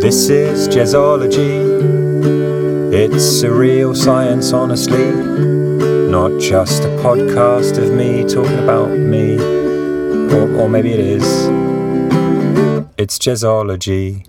This is Jazzology. It's surreal science, honestly. Not just a podcast of me talking about me. Or, or maybe it is. It's Jazzology.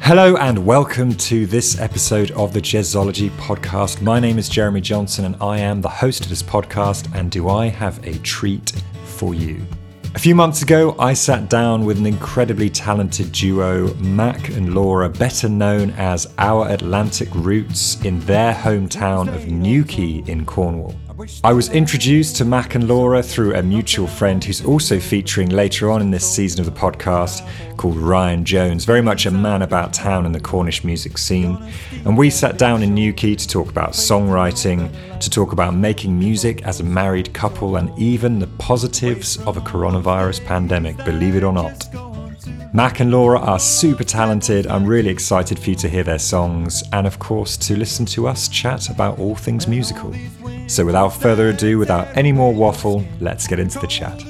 Hello and welcome to this episode of the Jazzology podcast. My name is Jeremy Johnson and I am the host of this podcast. And do I have a treat for you? A few months ago, I sat down with an incredibly talented duo, Mac and Laura, better known as Our Atlantic Roots, in their hometown of Newquay in Cornwall. I was introduced to Mac and Laura through a mutual friend who's also featuring later on in this season of the podcast called Ryan Jones, very much a man about town in the Cornish music scene. And we sat down in Newquay to talk about songwriting, to talk about making music as a married couple, and even the positives of a coronavirus pandemic, believe it or not. Mac and Laura are super talented. I'm really excited for you to hear their songs and, of course, to listen to us chat about all things musical. So, without further ado, without any more waffle, let's get into the chat.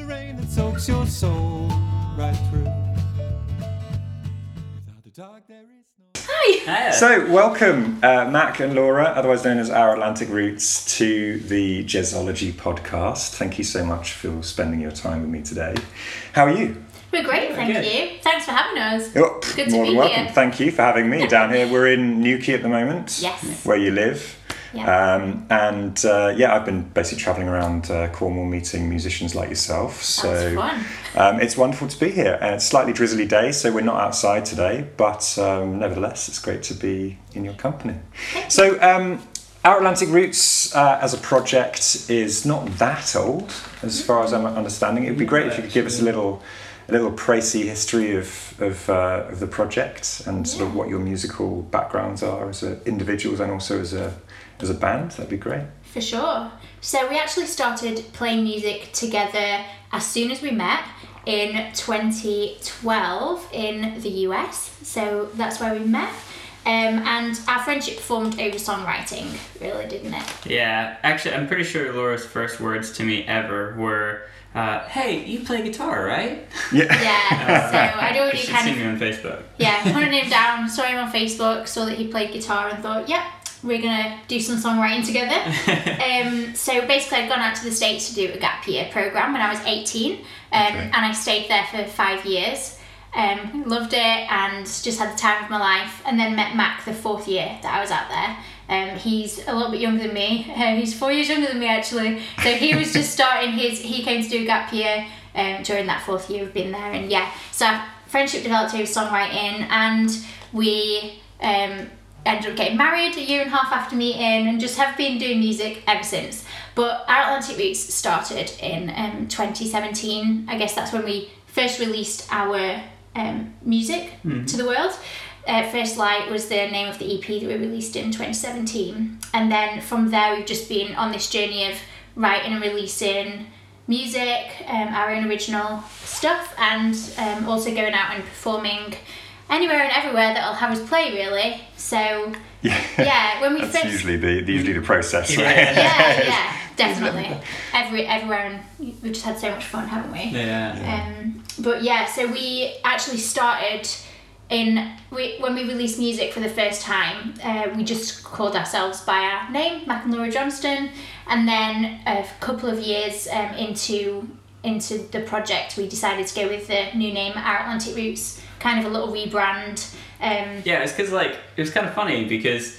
Hi. So, welcome, uh, Mac and Laura, otherwise known as Our Atlantic Roots, to the Jazzology podcast. Thank you so much for spending your time with me today. How are you? We're great, thank good. you. Thanks for having us. Oh, Good to more be than welcome. here. Thank you for having me down here. We're in Newquay at the moment, Yes. where you live. Yeah. Um, and uh, yeah, I've been basically travelling around uh, Cornwall meeting musicians like yourself. So That's fun. Um, it's wonderful to be here. And it's a slightly drizzly day, so we're not outside today, but um, nevertheless, it's great to be in your company. So, um, Our Atlantic Roots uh, as a project is not that old, as far as I'm understanding. It would be great if you could give us a little. A little précis history of of, uh, of the project and sort of what your musical backgrounds are as a, individuals and also as a as a band. That'd be great. For sure. So we actually started playing music together as soon as we met in 2012 in the US. So that's where we met. Um, and our friendship formed over songwriting, really, didn't it? Yeah, actually, I'm pretty sure Laura's first words to me ever were, uh, "Hey, you play guitar, right?" Yeah. Yeah. so I'd already She'd kind seen of me on Facebook. Yeah, hunted him down, saw him on Facebook, saw that he played guitar, and thought, yep, we're gonna do some songwriting together. um, so basically, I'd gone out to the States to do a gap year program when I was 18, um, and I stayed there for five years. Um, loved it and just had the time of my life, and then met Mac the fourth year that I was out there. Um, he's a little bit younger than me. Uh, he's four years younger than me actually. So he was just starting his. He came to do a gap year um, during that fourth year of being there, and yeah, so our friendship developed over songwriting, and we um, ended up getting married a year and a half after meeting, and just have been doing music ever since. But our Atlantic Roots started in um, 2017. I guess that's when we first released our um, music to the world. Uh, First Light was the name of the EP that we released in 2017. And then from there, we've just been on this journey of writing and releasing music, um, our own original stuff, and um, also going out and performing anywhere and everywhere that'll have us play, really. So, Yeah. yeah, when we That's first. usually the usually the process, Yeah. right? yeah, yeah, definitely. Every, everywhere, and we've just had so much fun, haven't we? Yeah. Um, but yeah, so we actually started in we, when we released music for the first time. Uh, we just called ourselves by our name, Mac and Laura Johnston, and then a couple of years um, into into the project, we decided to go with the new name, Our Atlantic Roots, kind of a little rebrand. Um, Yeah, it's because like it was kind of funny because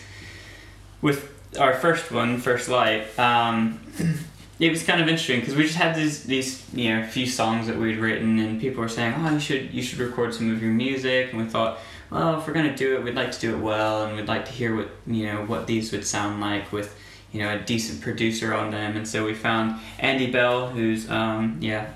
with our first one, First Light, um, it was kind of interesting because we just had these these you know few songs that we'd written and people were saying, oh, you should you should record some of your music, and we thought, well, if we're gonna do it, we'd like to do it well, and we'd like to hear what you know what these would sound like with you know a decent producer on them, and so we found Andy Bell, who's um, yeah,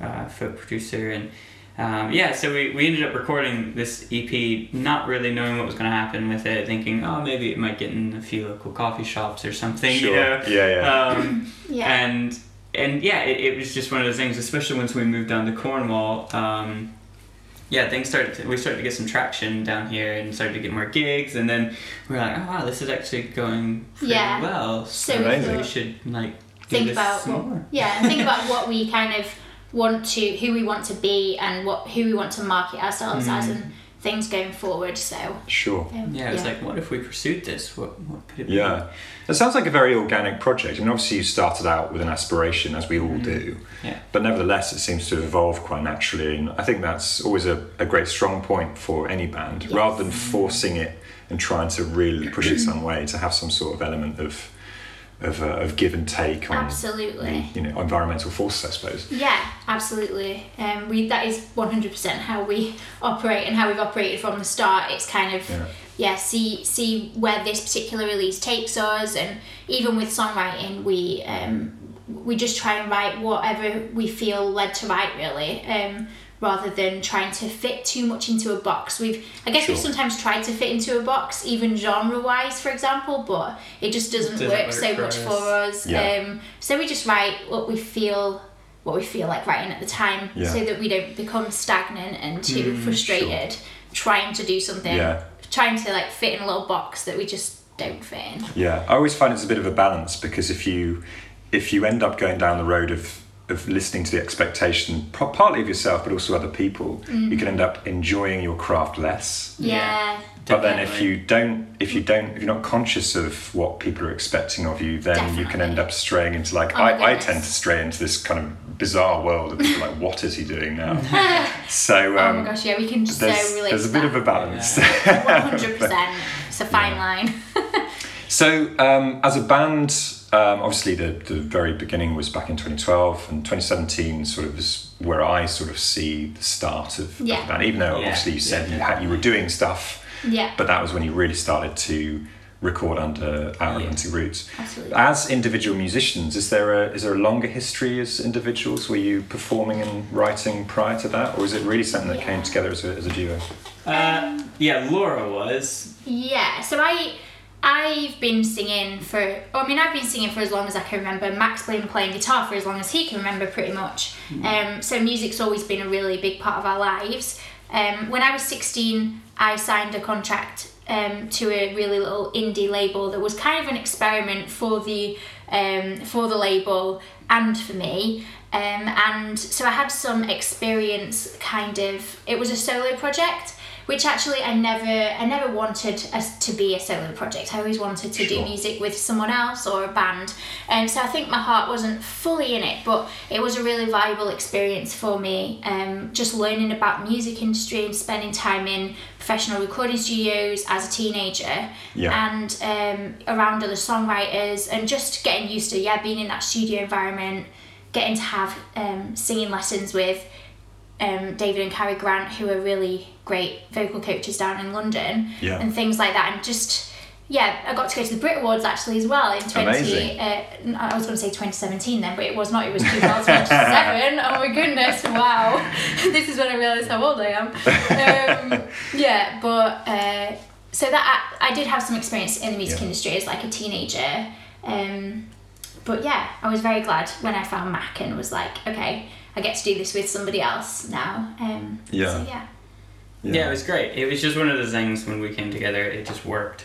a uh, folk producer and. Um, yeah, so we, we ended up recording this EP, not really knowing what was going to happen with it, thinking, oh, maybe it might get in a few local coffee shops or something, Sure. you know. Yeah, yeah. Um, yeah. and and yeah, it, it was just one of those things, especially once we moved down to Cornwall. Um, yeah, things started. To, we started to get some traction down here and started to get more gigs, and then we're like, oh wow, this is actually going pretty Yeah. well. So So we we should like do think this about what, more. yeah, and think about what we kind of want to who we want to be and what who we want to market ourselves as and things going forward. So Sure. um, Yeah, it's like, what if we pursued this? What, what could it be? Yeah. It sounds like a very organic project. I mean, obviously, you started out with an aspiration, as we all do. Yeah. But nevertheless, it seems to evolve quite naturally. And I think that's always a, a great strong point for any band. Yes. Rather than forcing it and trying to really push it some way, to have some sort of element of, of, uh, of give and take on Absolutely. the, you know, environmental forces, I suppose. Yeah, absolutely. Um, we that is one hundred percent how we operate and how we've operated from the start. It's kind of Yeah. yeah, see see where this particular release takes us, and even with songwriting, we um, we just try and write whatever we feel led to write, really. Um, rather than trying to fit too much into a box. We've, I guess, we've sometimes tried to fit into a box, even genre-wise, for example, but it just doesn't, Doesn't work, work so for much us. for us. Yeah. Um, so we just write what we feel what we feel like writing at the time Yeah. so that we don't become stagnant and too Mm, frustrated trying to do something Yeah. trying to like fit in a little box that we just don't fit in Yeah, I always find it's a bit of a balance because if you if you end up going down the road of of listening to the expectation, partly of yourself but also other people, you can end up enjoying your craft less. yeah, Yeah. But then if you don't, if you don't, if you're not conscious of what people are expecting of you, then you can end up straying into like Oh I, I tend to stray into this kind of bizarre world of people like, what is he doing now? so um, oh um, my gosh yeah we can so there's, relate there's to a bit that of a balance. 100% it's a fine line So, um, as a band, um, obviously the, the very beginning was back in 2012, and 2017 sort of is where I sort of see the start of, of Yeah. the band. Even though Yeah, obviously you said yeah, you had you were doing stuff, yeah but that was when you really started to record under Our Yeah. Roots. absolutely As individual musicians, is there a is there a longer history as individuals? Were you performing and writing prior to that, or is it really something that came together as a, as a duo? Uh, yeah, Laura was. Yeah, so I I've been singing for I mean I've been singing for as long as I can remember. Mac's been playing guitar for as long as he can remember pretty much. Um, so music's always been a really big part of our lives. Um, when I was 16 I signed a contract um, to a really little indie label that was kind of an experiment for the um, for the label and for me. Um, and so I had some experience kind of it was a solo project which actually I never I never wanted us to be a solo project. I always wanted to do music with someone else or a band. And so I think my heart wasn't fully in it, but it was a really valuable experience for me. Um, just learning about the music industry and spending time in professional recording studios as a teenager Yeah. and um, around other songwriters and just getting used to yeah being in that studio environment, getting to have um, singing lessons with um, David and Carrie Grant, who are really great vocal coaches down in London, Yeah. and things like that, and just yeah, I got to go to the Brit Awards actually as well in twenty. Uh, I was going to say twenty seventeen then, but it was not. It was two thousand seven. oh my goodness! Wow, this is when I realised how old I am. Um, yeah, but uh, so that I, I did have some experience in the music Yeah. industry as like a teenager. Um, but yeah, I was very glad when I found Mac and was like, okay, I get to do this with somebody else now. Um, Yeah. So yeah. Yeah. it was great. It was just one of those things when we came together, it just worked.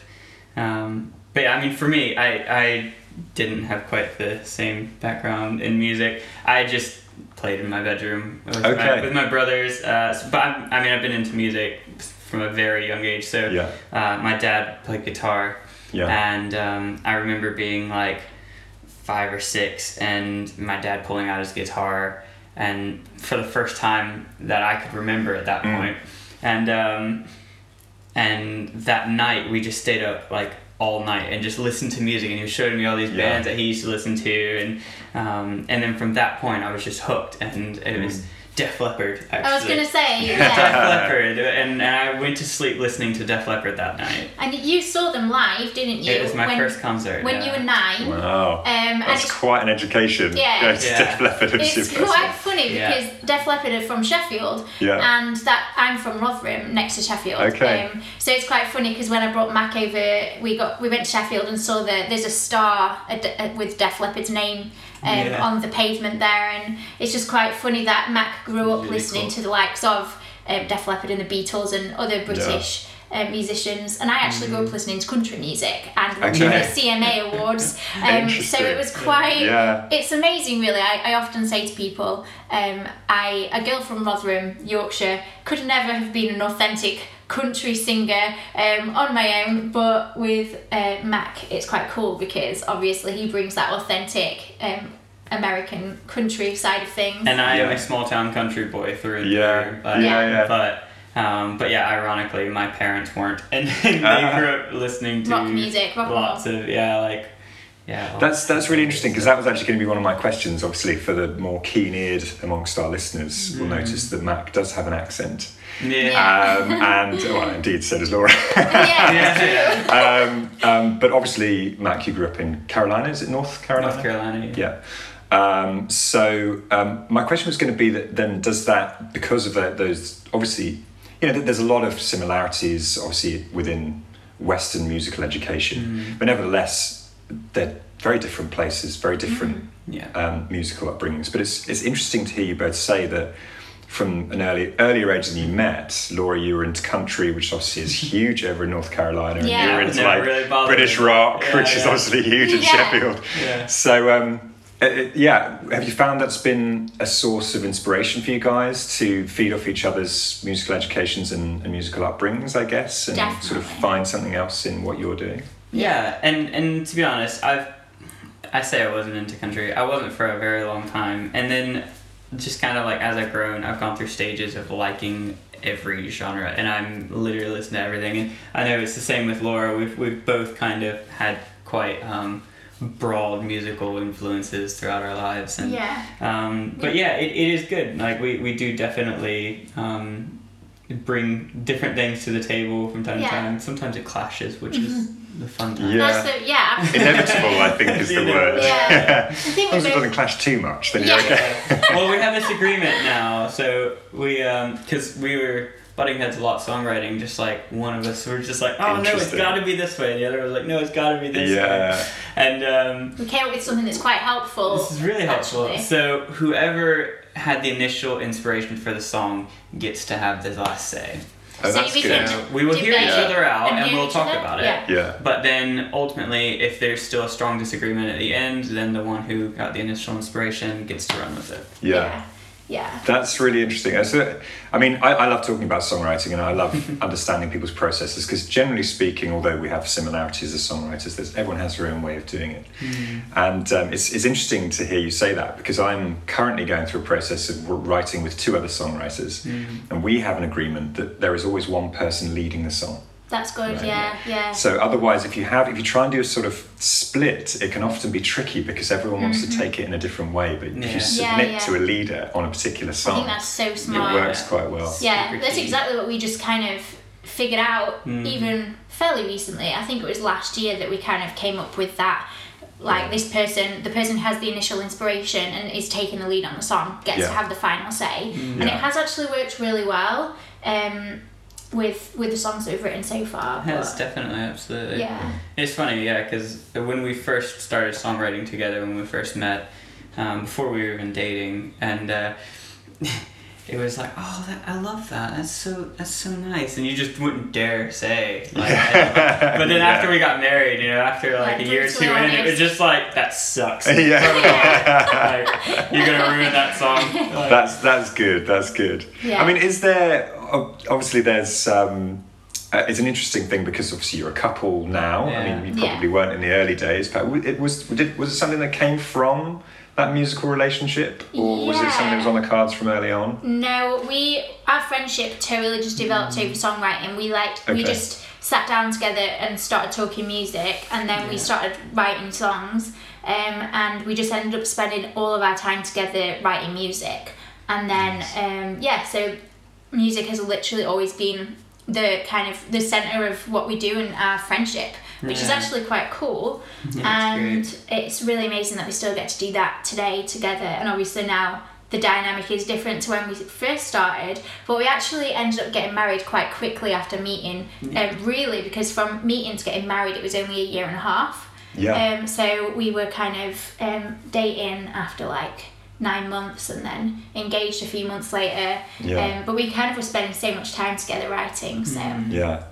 Um, but yeah, I mean, for me, I, I didn't have quite the same background in music. I just played in my bedroom with, my, with my brothers. Uh, s- but I'm, I mean, I've been into music from a very young age. So Yeah. uh, my dad played guitar. Yeah. And um, I remember being like five or six, and my dad pulling out his guitar, and for the first time that I could remember at that Mm. point. and um, and that night we just stayed up like all night and just listened to music, and he was showing me all these Yeah. bands that he used to listen to, and um, and then from that point I was just hooked, and it was Def Leppard. Actually. I was gonna say, Def yeah. Leppard, and, and I went to sleep listening to Def Leppard that night. and you saw them live, didn't you? It was my when, first concert. when yeah. you were nine. Wow. Um, That's it's, quite an education. Yeah. Going to Yeah. Def Leppard and it's a person. quite funny Yeah. because Def Leppard are from Sheffield, Yeah. and that I'm from Rotherham, next to Sheffield. Okay. Um, so it's quite funny because when I brought Mac over, we got we went to Sheffield and saw the there's a star a, a, with Def Leppard's name. Um, Yeah. on the pavement there, and it's just quite funny that Mac grew up Really listening cool. to the likes of um, Def Leppard and the Beatles and other British uh, musicians, and I actually grew up listening to country music and Okay. the CMA Awards. Um, so it was quite. Yeah. It's amazing, really. I, I often say to people, um, I a girl from Rotherham, Yorkshire, could never have been an authentic country singer um, on my own, but with uh, Mac, it's quite cool because obviously he brings that authentic um, American country side of things. And I am Yeah. a small town country boy through and Yeah. through. But, Yeah, yeah. But um, but yeah, ironically, my parents weren't, and they Uh-huh. grew up listening to Rock music, rock lots roll. of yeah, like yeah. That's that's really interesting because that was actually going to be one of my questions. Obviously, for the more keen-eared amongst our listeners, will notice that Mac does have an accent, yeah. um, and well, indeed, so does Laura. yeah, Yeah, yeah. um, um, but obviously, Mac, you grew up in Carolina. Is it North Carolina? North Carolina. Yeah. Um, so um, my question was going to be that then does that because of that, those obviously you know there's a lot of similarities obviously within Western musical education, but nevertheless they're very different places, very different Yeah. um, musical upbringings. But it's it's interesting to hear you both say that from an early earlier age than you met, Laura, you were into country, which obviously is huge over in North Carolina, and Yeah. you were into never like really British rock, Yeah, which is obviously huge in Yeah. Sheffield. Yeah. So, um, uh, uh, yeah, have you found that's been a source of inspiration for you guys to feed off each other's musical educations and, and musical upbringings, I guess, and sort of find something else in what you're doing? Yeah, and and to be honest, I've I say I wasn't into country. I wasn't for a very long time, and then just kind of like as I've grown, I've gone through stages of liking every genre, and I'm literally listening to everything. And I know it's the same with Laura. We've we've both kind of had quite um, broad musical influences throughout our lives, and yeah. um, but yeah, it, it is good. Like we, we do definitely um, bring different things to the table from time Yeah. to time. Sometimes it clashes, which is the fun time. Yeah. That's the, yeah. Inevitable, I think, is the word. Yeah. I as think long as it doesn't clash too much, then Yeah. you're okay. well, we have this agreement now, so we because we were butting heads a lot songwriting. Just like one of us, were just like, oh no, it's got to be this way. And the other was like, no, it's got to be this way. Yeah. And um, we came up with something that's quite helpful. This is really helpful. actually. So whoever had the initial inspiration for the song gets to have the last say. Oh, So that's we good. can- we will hear each other out and and, we'll talk other? about Yeah. it. Yeah. But then ultimately, if there's still a strong disagreement at the end, then the one who got the initial inspiration gets to run with it. Yeah. Yeah. Yeah. That's really interesting. So, I mean, I, I love talking about songwriting and I love understanding people's processes because, generally speaking, although we have similarities as songwriters, there's, everyone has their own way of doing it. And um, it's, it's interesting to hear you say that because I'm currently going through a process of writing with two other songwriters, and we have an agreement that there is always one person leading the song. That's good. Right, yeah. Yeah. So otherwise, if you have, if you try and do a sort of split, it can often be tricky because everyone wants to take it in a different way. But if you submit yeah. to a leader on a particular song, I think that's so smart. it smart. works quite well. Yeah, that's exactly what we just kind of figured out Mm. even fairly recently. I think it was last year that we kind of came up with that. Like Yeah. this person, the person who has the initial inspiration and is taking the lead on the song gets Yeah. to have the final say, and it has actually worked really well um, with with the songs that we've written so far. Yes, but- definitely, absolutely. yeah, It's funny, yeah, because when we first started songwriting together, when we first met, um, before we were even dating, and uh, it was like, oh, that, I love that. That's so that's so nice, and you just wouldn't dare say. Like, but then Yeah. after we got married, you know, after like Like, a year or two brutally in, it was just like that sucks. Yeah. like, you're gonna ruin that song. Like, That's that's good. That's good. Yeah. I mean, is there ob- obviously there's um, uh, it's an interesting thing because obviously you're a couple now. I mean, you Yeah. probably weren't in the early days, but it was did, was it something that came from that musical relationship, or was it something that was on the cards from early on? No, we our friendship totally just developed over songwriting. We like we just sat down together and started talking music, and then we started writing songs. Um, and we just ended up spending all of our time together writing music. And then um, yeah, so music has literally always been the kind of the center of what we do in our friendship, which is actually quite cool Yeah, and great. it's really amazing that we still get to do that today together and obviously now the dynamic is different to when we first started but we actually ended up getting married quite quickly after meeting Yeah. um, really because from meeting to getting married it was only a year and a half Yeah. um, so we were kind of um, dating after like nine months and then engaged a few months later Yeah. um, but we kind of were spending so much time together writing so Mm. Yeah.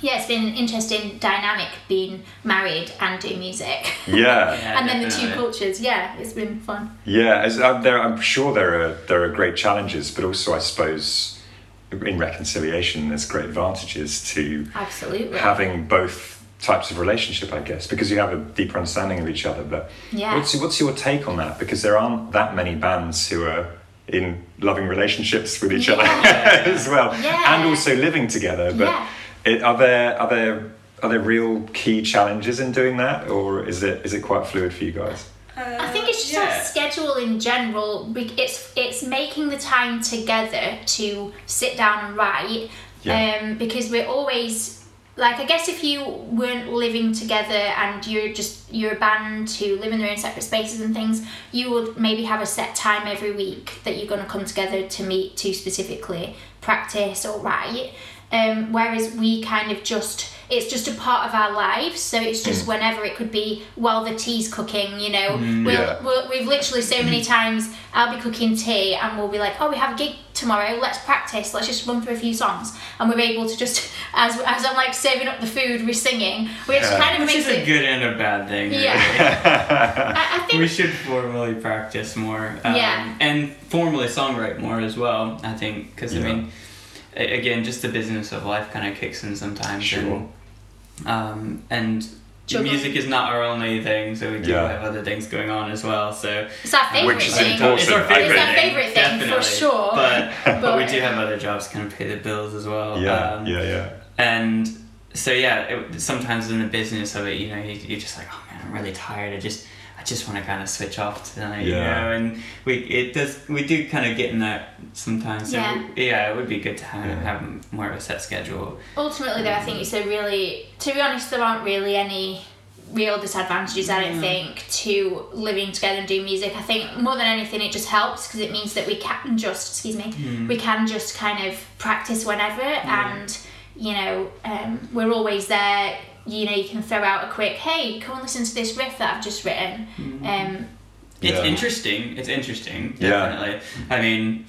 yeah, it's been an interesting dynamic being married and doing music. Yeah. Yeah, and then the two cultures, yeah, it's been fun. Yeah, as, uh, there, I'm sure there are there are great challenges, but also I suppose in reconciliation there's great advantages to Absolutely. having both types of relationship, I guess, because you have a deeper understanding of each other. But Yeah. what's what's your take on that? Because there aren't that many bands who are in loving relationships with each other as well, Yeah. and also living together. But Yeah. it, are there are there are there real key challenges in doing that, or is it is it quite fluid for you guys? I think it's just yeah. our schedule in general. It's it's making the time together to sit down and write, Yeah. um, because we're always like I guess if you weren't living together and you're just you're a band live in their own separate spaces and things, you would maybe have a set time every week that you're gonna come together to meet to specifically practice or write. Um, whereas we kind of just it's just a part of our lives so it's just mm. whenever it could be while the tea's cooking you know mm, we'll, Yeah. we'll, we've literally so many mm. times i'll be cooking tea and we'll be like oh we have a gig tomorrow let's practice let's just run through a few songs and we're able to just as, as i'm like serving up the food we're singing which Yeah. kind of Which makes is a good and a bad thing. really. Yeah. I, I think we should formally practice more. Um, Yeah. And formally songwrite more as well, I think. Because, Yeah. I mean, a- again, just the business of life kind of kicks in sometimes. Sure. And, um, and Juggling. music is not our only thing, so we do Yeah. have other things going on as well. So it's our favorite Which is thing important. it's our favorite. It's our favourite thing, for sure. But, but, we do have other jobs kind of pay the bills as well. Yeah, Um, yeah, yeah. and so yeah, it, sometimes in the business of it, you know, you, you're just like, oh man, I'm really tired. I just, I just want to kind of switch off tonight, you Yeah. know. And we, it does, we do kind of get in that sometimes. So Yeah. yeah, it would be good to have, Yeah. have more of a set schedule. ultimately though i think it's a really to be honest there aren't really any real disadvantages i don't think to living together and doing music i think more than anything it just helps because it means that we can just excuse me we can just kind of practice whenever and you know um, we're always there you know you can throw out a quick hey come and listen to this riff that i've just written um, It's Yeah. interesting. It's interesting. Yeah. Definitely. I mean,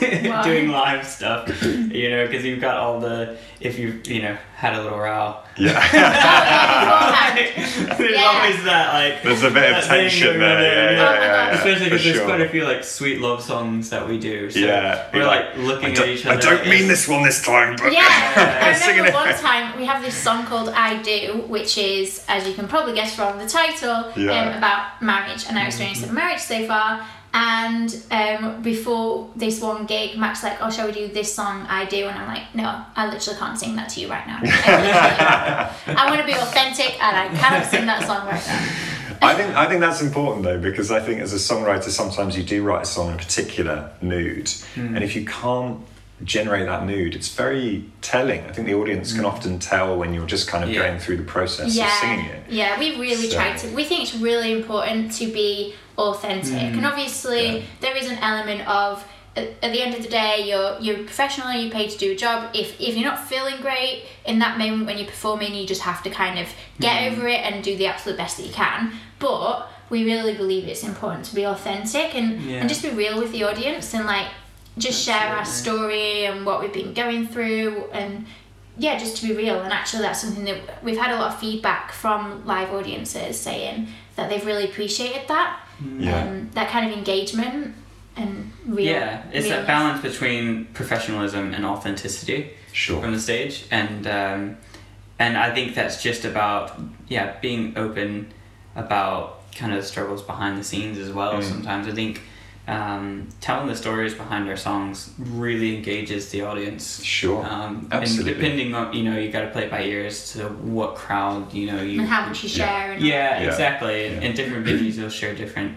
doing live stuff, you know, because you've got all the if you you know had a little row. Yeah. There's Yeah. always that like. There's a bit of tension going on there. Yeah, yeah, yeah, yeah, Especially because there's sure. quite a few like sweet love songs that we do. So Yeah. We're You're like looking I at don't, each I don't like mean this. this one this time, but Yeah, I remember one time we have this song called "I Do," which is, as you can probably guess from the title, Yeah. um, about marriage and our experience of marriage so far. And um, before this one gig, Mac's like, "Oh, shall we do this song, I Do?" And I'm like, "No, I literally can't sing that to you right now. I, I want to be authentic, and I cannot sing that song right now." I think I think that's important though because I think as a songwriter sometimes you do write a song in a particular mood, and if you can't generate that mood, it's very telling. I think the audience can often tell when you're just kind of Yeah. going through the process of singing yeah, it. yeah, we really So- try to. We think it's really important to be authentic, and obviously Mm. Yeah. there is an element of at, at the end of the day, you're you're professional. You're paid to do a job. If if you're not feeling great in that moment when you're performing, you just have to kind of get Mm. over it and do the absolute best that you can. But we really believe it's important to be authentic and Yeah. and just be real with the audience and like just share our story and what we've been going through and yeah, just to be real. And actually, that's something that we've had a lot of feedback from live audiences saying that they've really appreciated that. Yeah. Um, that kind of engagement and real. Yeah, it's that balance between professionalism and authenticity Sure. from the stage, and um, and I think that's just about yeah being open about kind of the struggles behind the scenes as well. Mm. Sometimes I think um, telling the stories behind our songs really engages the audience. Sure. Um, Absolutely. And depending on you know you got to play it by ears to what crowd you know you And how much you Yeah. share. And yeah, Yeah. exactly. Yeah. In different venues, you'll share different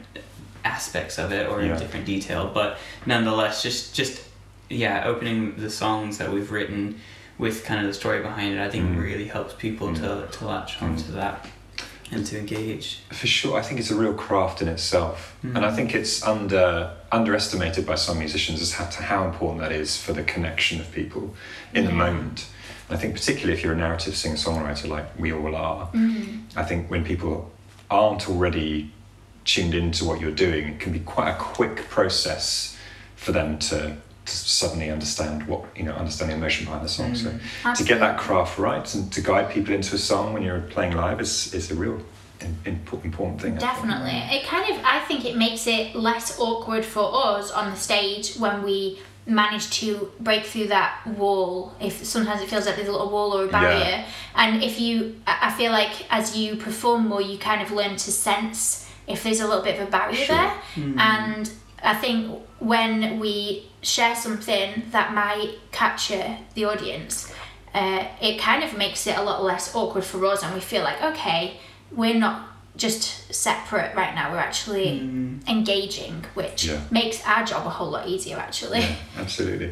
aspects of it or Yeah. in different detail, but nonetheless, just just yeah, opening the songs that we've written with kind of the story behind it, I think Mm. really helps people to to latch onto that and to engage. For sure, I think it's a real craft in itself, and I Mm. think it's under underestimated by some musicians as how, to how important that is for the connection of people in the moment. And I think particularly if you're a narrative singer songwriter like we all are, Mm-hmm. I think when people aren't already tuned into what you're doing, it can be quite a quick process for them to to suddenly understand what you know understand the emotion behind the song. So Mm. to get that craft right and to guide people into a song when you're playing live is is a real important thing. Definitely. It kind of, I think it makes it less awkward for us on the stage when we manage to break through that wall. If sometimes it feels like there's a little wall or a barrier. And if you, I feel like as you perform more, you kind of learn to sense if there's a little bit of a barrier Sure. there. And I think when we share something that might capture the audience, uh, it kind of makes it a lot less awkward for us, and we feel like, okay, we're not just separate right now, we're actually engaging, which Yeah. makes our job a whole lot easier, actually. Yeah, absolutely.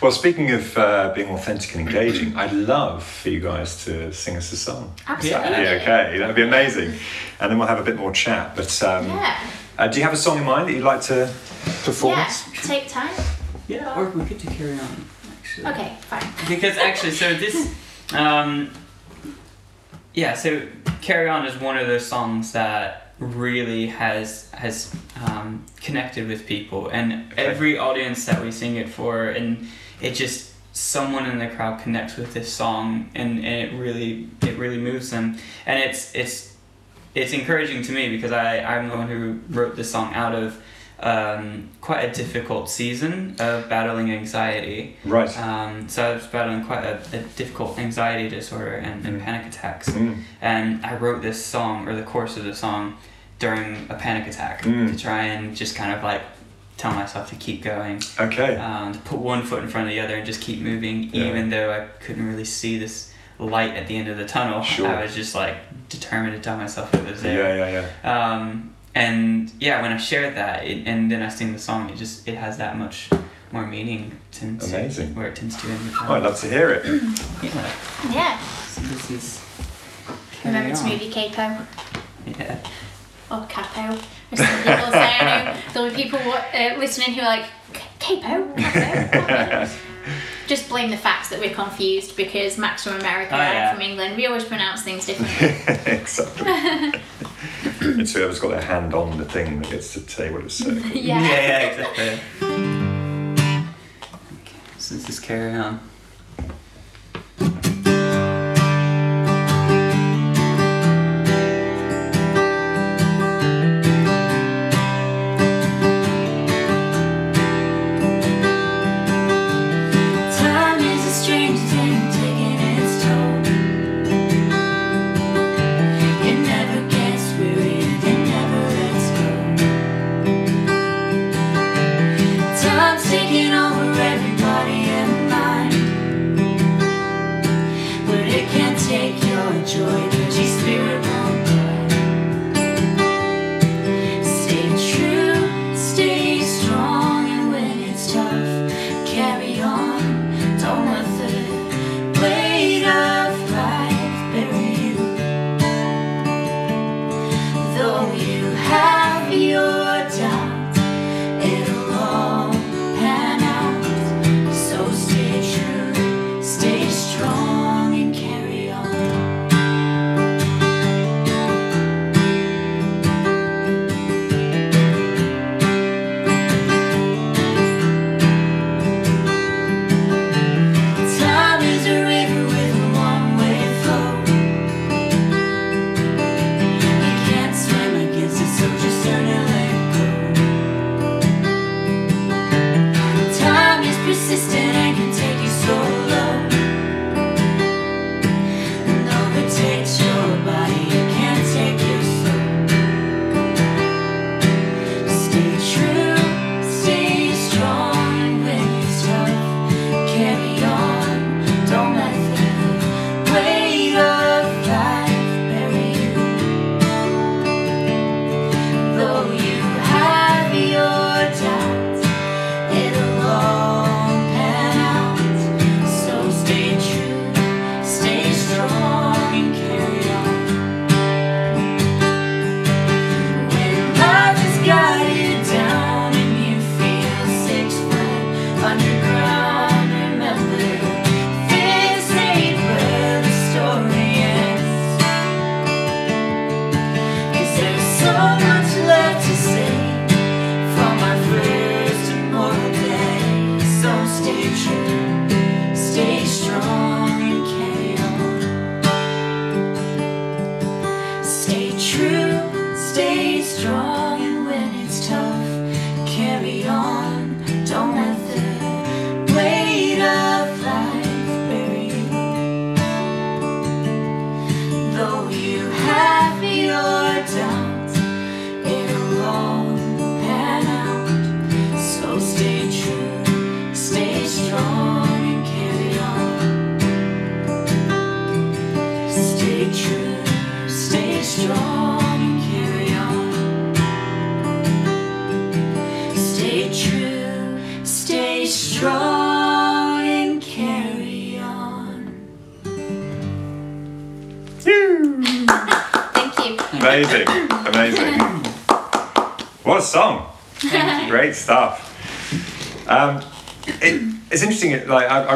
Well, speaking of uh, being authentic and engaging, I'd love for you guys to sing us a song. Absolutely. Yeah, okay, that'd be amazing. And then we'll have a bit more chat. But um, Yeah. Uh, do you have a song in mind that you'd like to perform? Yeah, take time. Yeah, or we could do carry on. Actually. Okay, fine. because actually so this um yeah so carry on is one of those songs that really has has um, connected with people and Okay. every audience that we sing it for and it just someone in the crowd connects with this song and, and it really it really moves them and it's it's it's encouraging to me because I, I'm the one who wrote this song out of um, quite a difficult season of battling anxiety Right. um, so I was battling quite a, a difficult anxiety disorder and, and Mm. panic attacks. Mm. And I wrote this song, or the course of the song, during a panic attack Mm. to try and just kind of like tell myself to keep going, Okay. um, to put one foot in front of the other and just keep moving, Yeah. even though I couldn't really see this light at the end of the tunnel. Sure. I was just like determined to tell myself it was there. yeah, yeah. Um, and yeah, when I shared that it, and then I sing the song, it just it has that much more meaning tends to Amazing. where it tends to in the Oh, I'd love to hear it. Yeah. Yeah. So this is. Remember Carry to movie Capo Yeah. or Capo. As some people say, I know there'll be people uh, listening who are like, Capo? Capo? Capo?" Just blame the fact that we're confused because Mac's from America Oh, and yeah. I'm from England, we always pronounce things differently. exactly. it's whoever's got their hand on the thing that gets to say what it's saying. yeah. Yeah, yeah, exactly. okay, so this is carry on.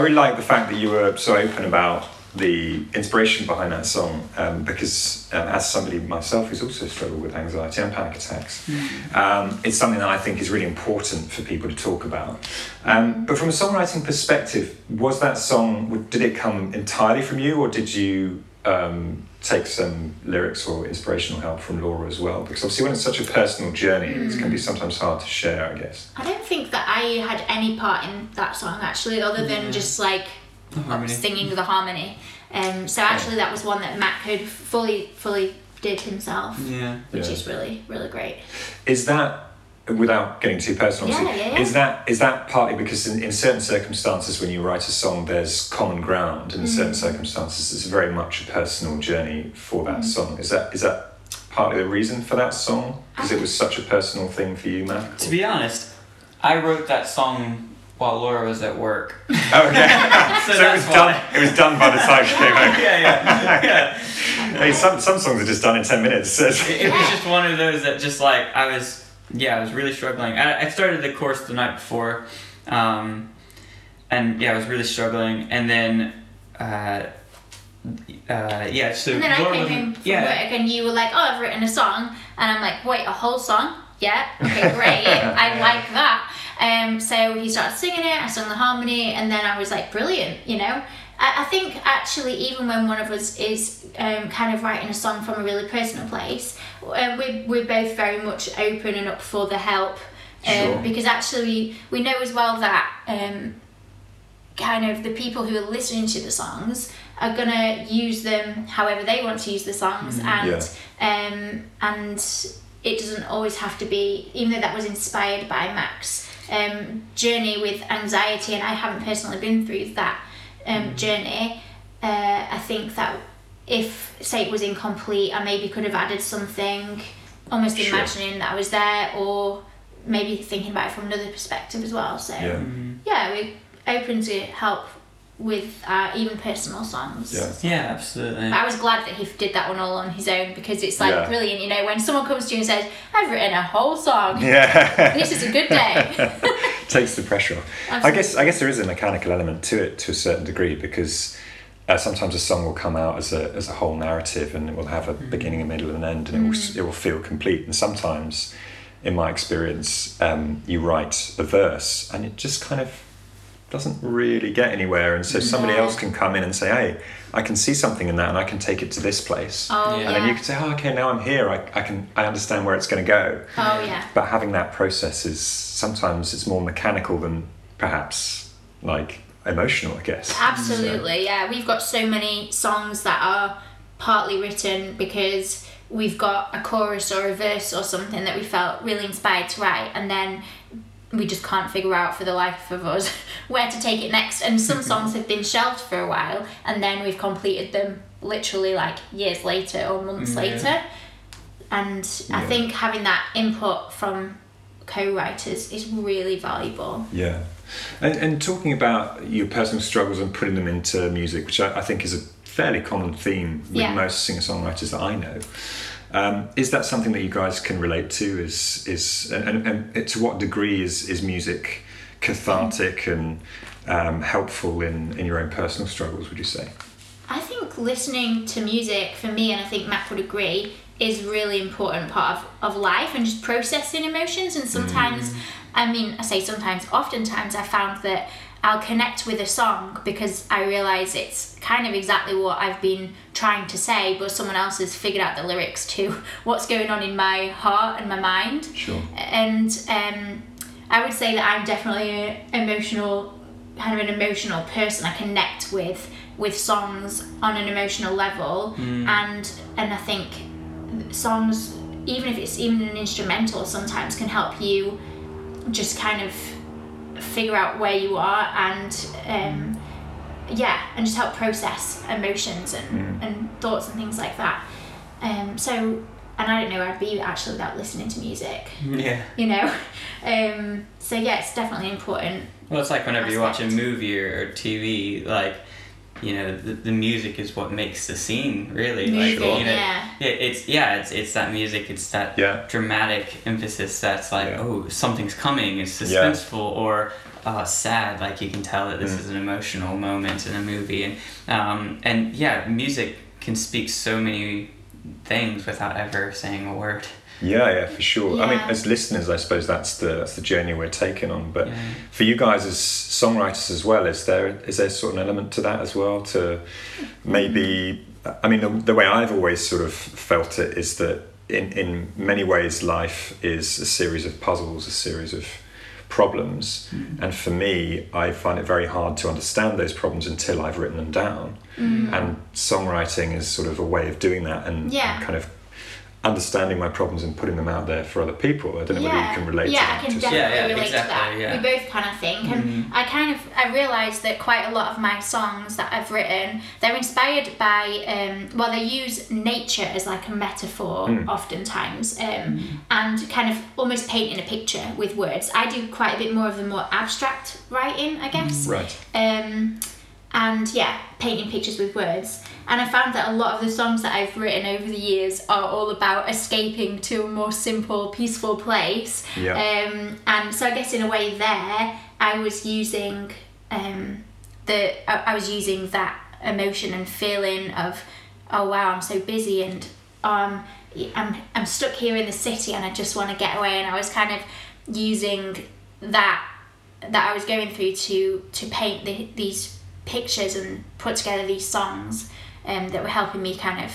Really like the fact that you were so open about the inspiration behind that song, um, because um, as somebody myself who's also struggled with anxiety and panic attacks, um, it's something that I think is really important for people to talk about. Um, but from a songwriting perspective, was that song? Did it come entirely from you, or did you? Take some lyrics or inspirational help from Laura as well? Because obviously, when it's such a personal journey, it can be sometimes hard to share, I guess. I don't think that I had any part in that song actually, other than just like harmony. singing the harmony. Um, so actually, that was one that Matt could fully, fully did himself, Yeah. which Yeah. is really, really great. Is that, without getting too personal, Yeah, yeah, yeah. is that is that partly because in, in certain circumstances when you write a song, there's common ground, and in Mm. certain circumstances, it's very much a personal journey for Mm. that song. Is that is that partly the reason for that song? Because it was such a personal thing for you, Matt. To be honest, I wrote that song while Laura was at work. Okay, So, so, it was that's done. It was done by the time she came home. yeah, yeah, yeah. Hey, some some songs are just done in ten minutes. It, it was just one of those that just like I was, yeah, I was really struggling. I, I started the course the night before, um, and yeah, I was really struggling. And then, uh, uh, yeah, so And then I came wasn't- from yeah, work and you were like, oh, I've written a song. And I'm like, wait, a whole song? Yeah, okay, great. I like that. Um, so he started singing it, I sang the harmony, and then I was like, brilliant, you know? I, I think actually, even when one of us is um, kind of writing a song from a really personal place, uh, we're, we're both very much open and up for the help. Um, Sure. Because actually, we know as well that um, kind of the people who are listening to the songs are gonna use them however they want to use the songs and um and it doesn't always have to be even though that was inspired by Mac's um journey with anxiety and I haven't personally been through that um journey uh I think that if say it was incomplete I maybe could have added something almost Sure. imagining that I was there or maybe thinking about it from another perspective as well so Yeah. yeah, we're open to help with uh, even personal songs. Yeah. yeah, absolutely. I was glad that he did that one all on his own because it's like Yeah. brilliant, you know, when someone comes to you and says, I've written a whole song. Yeah. This is a good day. takes the pressure off. I guess I guess there is a mechanical element to it to a certain degree because uh, sometimes a song will come out as a as a whole narrative and it will have a beginning, a middle, and an end, and it will it will feel complete. And sometimes, in my experience, um, you write a verse and it just kind of doesn't really get anywhere, and so somebody else can come in and say, "Hey, I can see something in that, and I can take it to this place." oh, Yeah. yeah. And then you can say, "Oh, okay, now I'm here. I, I can I understand where it's going to go." oh, yeah. but having that process is sometimes it's more mechanical than perhaps like emotional i guess Absolutely, yeah. We've got so many songs that are partly written because we've got a chorus or a verse or something that we felt really inspired to write, and then we just can't figure out for the life of us where to take it next. And some songs have been shelved for a while, and then we've completed them literally like years later or months yeah. later. And I think having that input from co-writers is really valuable. yeah and, and talking about your personal struggles and putting them into music which i, I think is a fairly common theme with Yeah. most singer-songwriters that i know um, is that something that you guys can relate to? Is is and, and, to what degree is is music cathartic and um, helpful in in your own personal struggles would you say? I think listening to music for me, and I think Matt would agree, is really important part of, of life and just processing emotions. And sometimes, I mean, I say sometimes, oftentimes, I found that I'll connect with a song because I realise it's kind of exactly what I've been trying to say, but someone else has figured out the lyrics to what's going on in my heart and my mind. Sure. And um, I would say that I'm definitely an emotional, kind of an emotional person. I connect with with songs on an emotional level, and and I think songs, even if it's even an instrumental, sometimes can help you just kind of figure out where you are and um, yeah, and just help process emotions and, and thoughts and things like that. Um, so, and I don't know, where I'd be actually without listening to music, Yeah. you know. Um, so yeah, it's definitely important. Well, it's like whenever you watch a movie or TV, like, you know, the, the music is what makes the scene, really. like, Moving, you know, yeah. It, it's, yeah, it's, it's that music, it's that Yeah. dramatic emphasis that's like, Yeah. oh, something's coming, it's Yeah. suspenseful or uh, sad. Like, you can tell that this Mm. is an emotional moment in a movie. And, um, and yeah, music can speak so many things without ever saying a word. Yeah, yeah, for sure. I mean, as listeners, I suppose that's the that's the journey we're taking on. But Yeah. for you guys as songwriters as well, is there is there sort of an element to that as well? To maybe, I mean, the, the way I've always sort of felt it is that in in many ways, life is a series of puzzles, a series of problems, mm. and for me, I find it very hard to understand those problems until I've written them down. Mm. And songwriting is sort of a way of doing that, and Yeah. kind of understanding my problems and putting them out there for other people. I don't know whether you can relate yeah, to that. I can just- definitely Yeah, yeah, relate exactly, to that. yeah. We both kind of think, and I kind of I realised that quite a lot of my songs that I've written they're inspired by um, well they use nature as like a metaphor oftentimes, um, and kind of almost painting a picture with words. I do quite a bit more of the more abstract writing, I guess Right. um, and yeah, painting pictures with words. And I found that a lot of the songs that I've written over the years are all about escaping to a more simple, peaceful place. Yeah. Um, and so I guess in a way there, I was using um, the I, I was using that emotion and feeling of oh wow I'm so busy and um I'm I'm stuck here in the city and I just want to get away and I was kind of using that that I was going through to to paint the, these pictures and put together these songs um, that were helping me kind of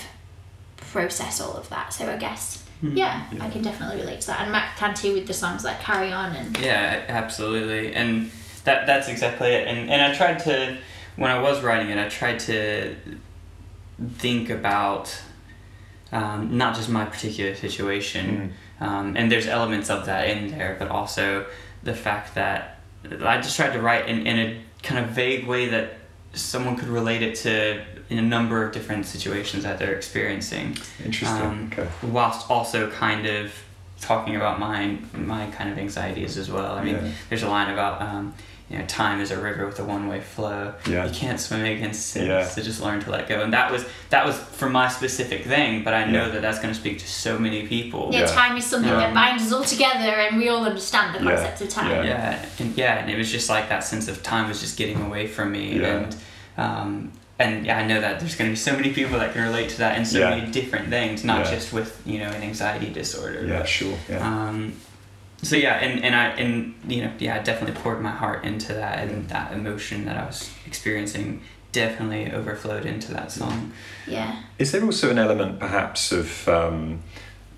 process all of that. So I guess yeah, I can definitely relate to that, and Matt can too with the songs like Carry On and Yeah, absolutely, and that that's exactly it. And and I tried to when I was writing it, I tried to think about um, not just my particular situation, um, and there's elements of that in there, but also the fact that I just tried to write in, in a kind of vague way that someone could relate it to in a number of different situations that they're experiencing Interesting. um, okay. whilst also kind of talking about my my kind of anxieties as well. I mean, Yeah. there's a line about um, you know time is a river with a one way flow. Yeah. You can't swim against it, Yeah. so just learn to let go. And that was that was for my specific thing, but I know Yeah. that that's going to speak to so many people. yeah, Yeah. time is something that Um, binds us all together, and we all understand the Yeah, concept of time. yeah. Yeah, and yeah, and it was just like that sense of time was just getting away from me, Yeah. and um, and yeah, I know that there's going to be so many people that can relate to that in so Yeah. many different things, not Yeah. just with you know an anxiety disorder. Yeah, but- sure. Yeah. Um, so yeah, and, and I and you know yeah, I definitely poured my heart into that, and that emotion that I was experiencing definitely overflowed into that song. Yeah. Is there also an element, perhaps, of um,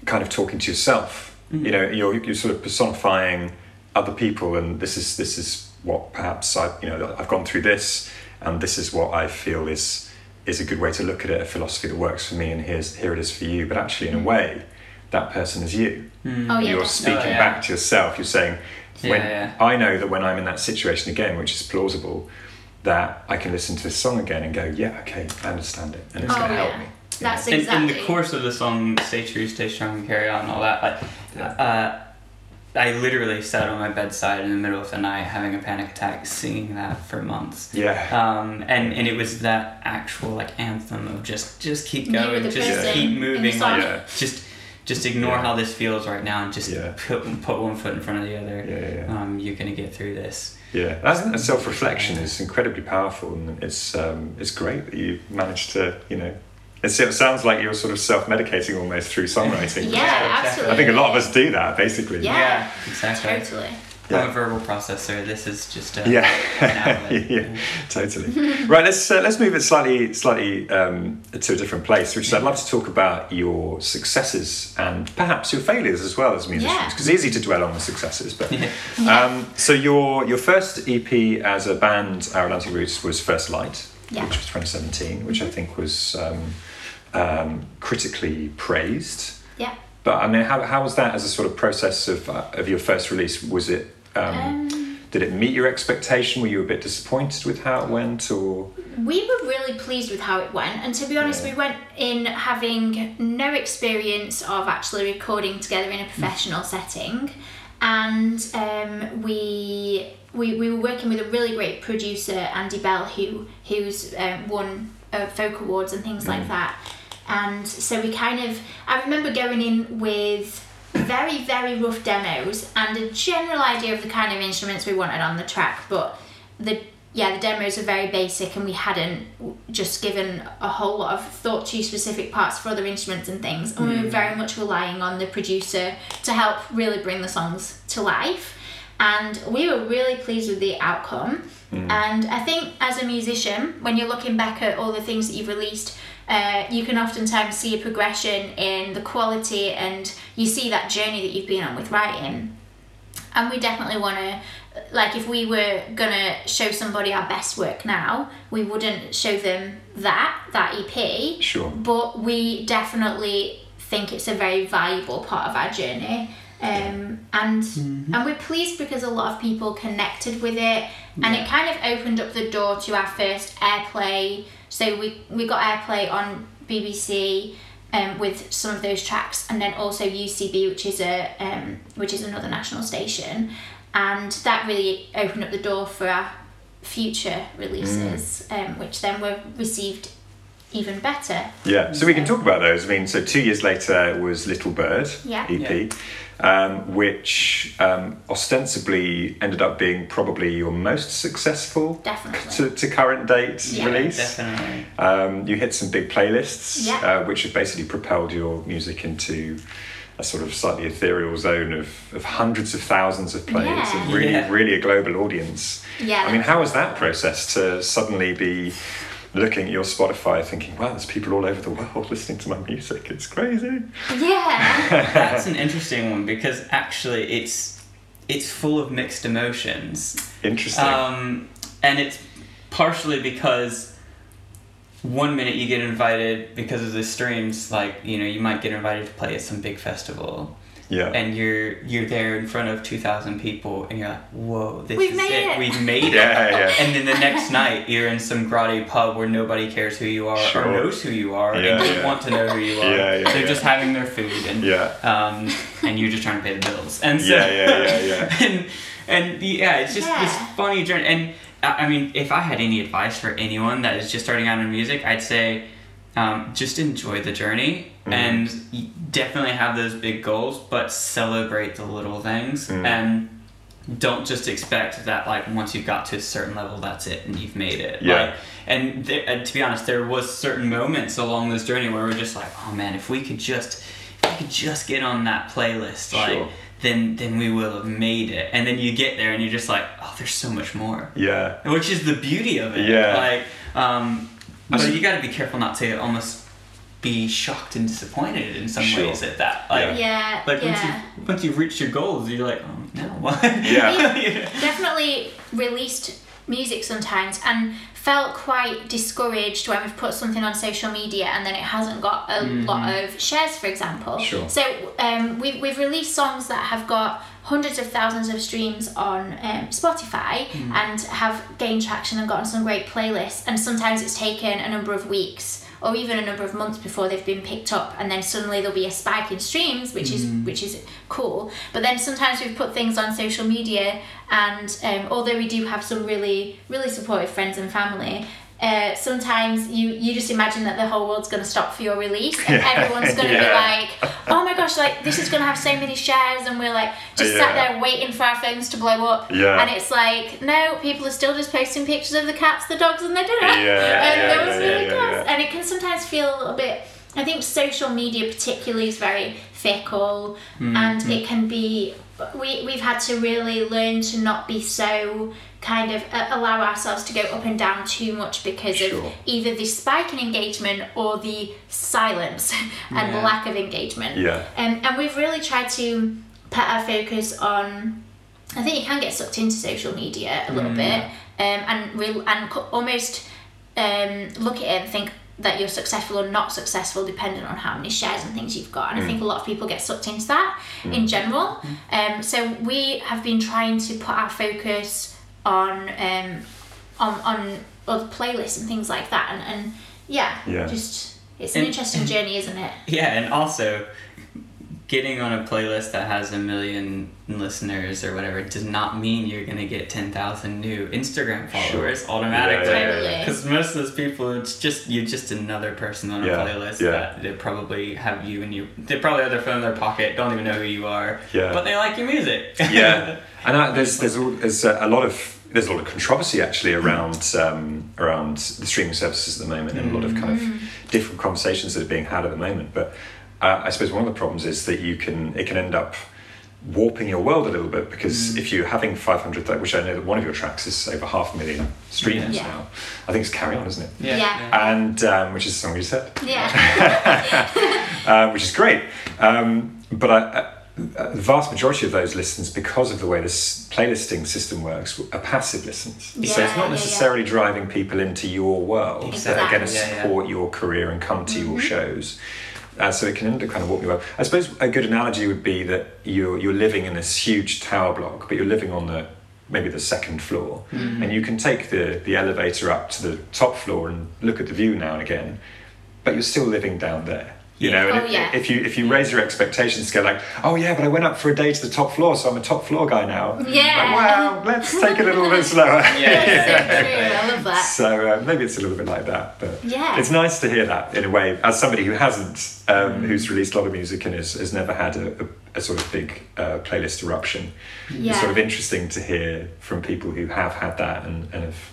kind of talking to yourself? Mhm. You know, you're, you're sort of personifying other people, and this is this is what perhaps I, you know, I've gone through this, and this is what I feel is is a good way to look at it, a philosophy that works for me, and here's here it is for you. But actually, in a way, that person is you. Mm. Oh, yeah. You're speaking Oh, yeah. back to yourself. You're saying, when Yeah, I know that when I'm in that situation again, which is plausible, that I can listen to this song again and go, yeah, okay, I understand it, and it's Oh, going to help yeah. me. That's In, in the course of the song "Stay True, Stay Strong, and Carry On" and all that, like, uh, I literally sat on my bedside in the middle of the night having a panic attack, singing that for months. Yeah. Um, and, and it was that actual like anthem of just just keep going, just person keep moving, like Yeah. just just ignore Yeah. how this feels right now and just Yeah. put put one foot in front of the other. Yeah, yeah, yeah. Um, you're gonna get through this. Yeah, that's, that self-reflection is incredibly powerful, and it's um, it's great that you managed to, you know, it's, it sounds like you're sort of self-medicating almost through songwriting. yeah, exactly. absolutely. I think a lot of us do that basically. Yeah. yeah exactly. Totally. Yeah. I'm a verbal processor. This is just a, Yeah, an yeah, totally. right, let's uh, let's move it slightly slightly um, to a different place, which is I'd love to talk about your successes and perhaps your failures as well as musicians, Yeah. because it's easy to dwell on the successes. But um, so your your first EP as a band, Our Atlantic Roots, was First Light, Yeah. which was 2017, which I think was um, um, critically praised. Yeah. But I mean, how, how was that as a sort of process of uh, of your first release? Was it um, Um, did it meet your expectation? Were you a bit disappointed with how it went, or We were really pleased with how it went, and to be honest, Yeah. we went in having no experience of actually recording together in a professional setting, and um, we, we we were working with a really great producer, Andy Bell, who who's um, won uh, folk awards and things like that, and so we kind of I remember going in with very very rough demos and a general idea of the kind of instruments we wanted on the track, but the yeah the demos are very basic and we hadn't just given a whole lot of thought to specific parts for other instruments and things. And we were very much relying on the producer to help really bring the songs to life and we were really pleased with the outcome. And i think as a musician when you're looking back at all the things that you've released uh, you can oftentimes see a progression in the quality and you see that journey that you've been on with writing. And we definitely want to like if we were gonna show somebody our best work now we wouldn't show them that that ep sure? but we definitely think it's a very valuable part of our journey um, and and we're pleased because a lot of people connected with it and it kind of opened up the door to our first airplay. So we we got airplay on bbc um, with some of those tracks and then also ucb which is a um, which is another national station. And that really opened up the door for our future releases um, which then were received even better. Yeah, so we can talk about those. I mean, so two years later was Little Bird Yeah. EP, um, which um, ostensibly ended up being probably your most successful to, to current date Yeah, release. Definitely. Um, you hit some big playlists, Yeah. uh, which have basically propelled your music into a sort of slightly ethereal zone of, of hundreds of thousands of plays Yeah. and really, Yeah. really a global audience. Yeah, I mean, how was that process to suddenly be looking at your Spotify thinking, wow, there's people all over the world listening to my music? It's crazy. yeah That's an interesting one because actually it's it's full of mixed emotions. Interesting. Um, and it's partially because one minute you get invited because of the streams, like you know, you might get invited to play at some big festival, yeah. and you're you're there in front of two thousand people, and you're like, "Whoa, this We've is made it." We've made it!" yeah, yeah. And then the next night, you're in some grotty pub where nobody cares who you are Sure. or knows who you are Yeah, and doesn't yeah. want to know who you are. Yeah, yeah, They're yeah. just having their food and Yeah. um, and you're just trying to pay the bills. And so, Yeah, yeah, yeah, yeah. and and yeah, it's just this funny journey. And I I mean, if I had any advice for anyone that is just starting out in music, I'd say um, just enjoy the journey Mm-hmm. and definitely have those big goals, but celebrate the little things Mm. and don't just expect that like once you've got to a certain level that's it and you've made it Yeah. like and, th- and to be honest there was certain moments along this journey where we're just like oh man if we could just if we could just get on that playlist like Sure. then then we will have made it and then you get there and you're just like oh there's so much more yeah. which is the beauty of it Yeah. like um but you got to be careful not to almost be shocked and disappointed in some Sure. ways at that like yeah like once yeah you once you've reached your goals you're like oh no what Yeah. definitely released music sometimes and felt quite discouraged when we've put something on social media and then it hasn't got a lot of shares for example Sure. so um, we've, we've released songs that have got hundreds of thousands of streams on um, spotify and have gained traction and gotten some great playlists and sometimes it's taken a number of weeks or even a number of months before they've been picked up and then suddenly there'll be a spike in streams which is which is cool. But then sometimes we've put things on social media and um, although we do have some really really supportive friends and family uh, sometimes you you just imagine that the whole world's going to stop for your release and Yeah. everyone's going to Yeah. be like oh my gosh like this is going to have so many shares and we're like just sat there waiting for our phones to blow up Yeah. and it's like no people are still just posting pictures of the cats the dogs and their dinner Yeah, and yeah, yeah, really yeah, yeah. And it can sometimes feel a little bit. I think social media particularly is very fickle, Mm-hmm. and it can be. We we've had to really learn to not be so kind of uh, allow ourselves to go up and down too much because Sure. of either the spike in engagement or the silence and Yeah. lack of engagement. Yeah. Um, and we've really tried to put our focus on. I think you can get sucked into social media a little bit, um, and real and almost um, look at it and think that you're successful or not successful depending on how many shares and things you've got. And I think a lot of people get sucked into that in general. Um, so we have been trying to put our focus on um, on on other playlists and things like that. And, and yeah, Yeah. just it's an And- interesting journey, isn't it? Yeah, and also getting on a playlist that has a million listeners or whatever does not mean you're gonna get ten thousand new Instagram followers automatically. Yeah, yeah, Totally. Because most of those people, it's just you're just another person on a Yeah, playlist yeah. that they probably have you and you. They probably have their phone in their pocket, don't even know who you are. Yeah. But they like your music. yeah, and I, there's there's all, there's a lot of there's a lot of controversy actually around um, around the streaming services at the moment, and a lot of kind of different conversations that are being had at the moment. But uh, I suppose one of the problems is that you can it can end up warping your world a little bit because if you're having 500 which I know that one of your tracks is over half a million streams Yeah. now I think it's Carry On isn't it yeah. Yeah. and um, which is the song you said Yeah. um, which is great. Um, but I, uh, uh, the vast majority of those listens, because of the way this playlisting system works, are passive listens. so it's Yeah, not yeah, yeah. necessarily driving people into your world that are going to Exactly. Yeah, yeah. support your career and come to Mm-hmm. your shows. Uh, so it can end up kind of walk walking away. I suppose a good analogy would be that you're you're living in this huge tower block, but you're living on the maybe the second floor, Mm-hmm. and you can take the the elevator up to the top floor and look at the view now and again, but you're still living down there. You Yeah. know, and Oh, if, yeah. if you if you raise your expectations, go like, oh yeah, but I went up for a day to the top floor, so I'm a top floor guy now. Yeah. Like, wow, let's take it a little bit slower. Yeah. so true. I love that. So uh, maybe it's a little bit like that, but Yeah. it's nice to hear that in a way. As somebody who hasn't, Mm. um, who's released a lot of music and has, has never had a, a, a sort of big uh, playlist eruption, Yeah. it's sort of interesting to hear from people who have had that and, and have,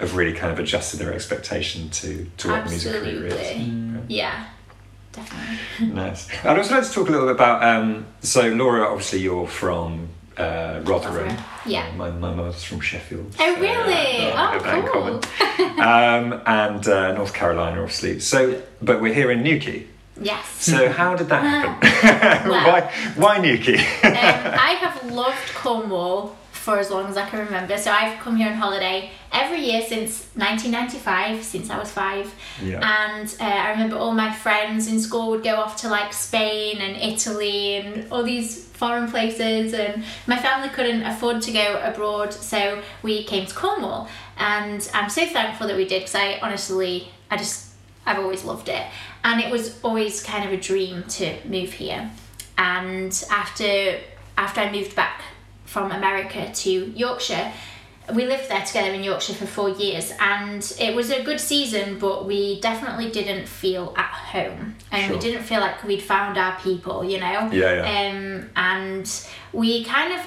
have really kind of adjusted their expectation to, to what the music career is. Absolutely. Yeah. Definitely. Nice. I'd also like to talk a little bit about. Um, so, Laura, obviously, you're from uh, Rotherham. Yeah. My, my mother's from Sheffield. Oh, so, really? uh, Oh, a bit in cool. um, and uh, North Carolina, obviously. So, but we're here in Newquay. Yes. So, how did that happen? Well- why, why Newquay? um, I have loved Cornwall for as long as I can remember. So I've come here on holiday every year since 1995, since I was five. Yeah. And uh, I remember all my friends in school would go off to like Spain and Italy and all these foreign places. And my family couldn't afford to go abroad, so we came to Cornwall. And I'm so thankful that we did because I honestly, I just, I've always loved it. And it was always kind of a dream to move here. And after after I moved back from America to Yorkshire, we lived there together in Yorkshire for four years, and it was a good season, but we definitely didn't feel at home, and Sure. we didn't feel like we'd found our people, you know. Yeah, yeah. Um, and we kind of,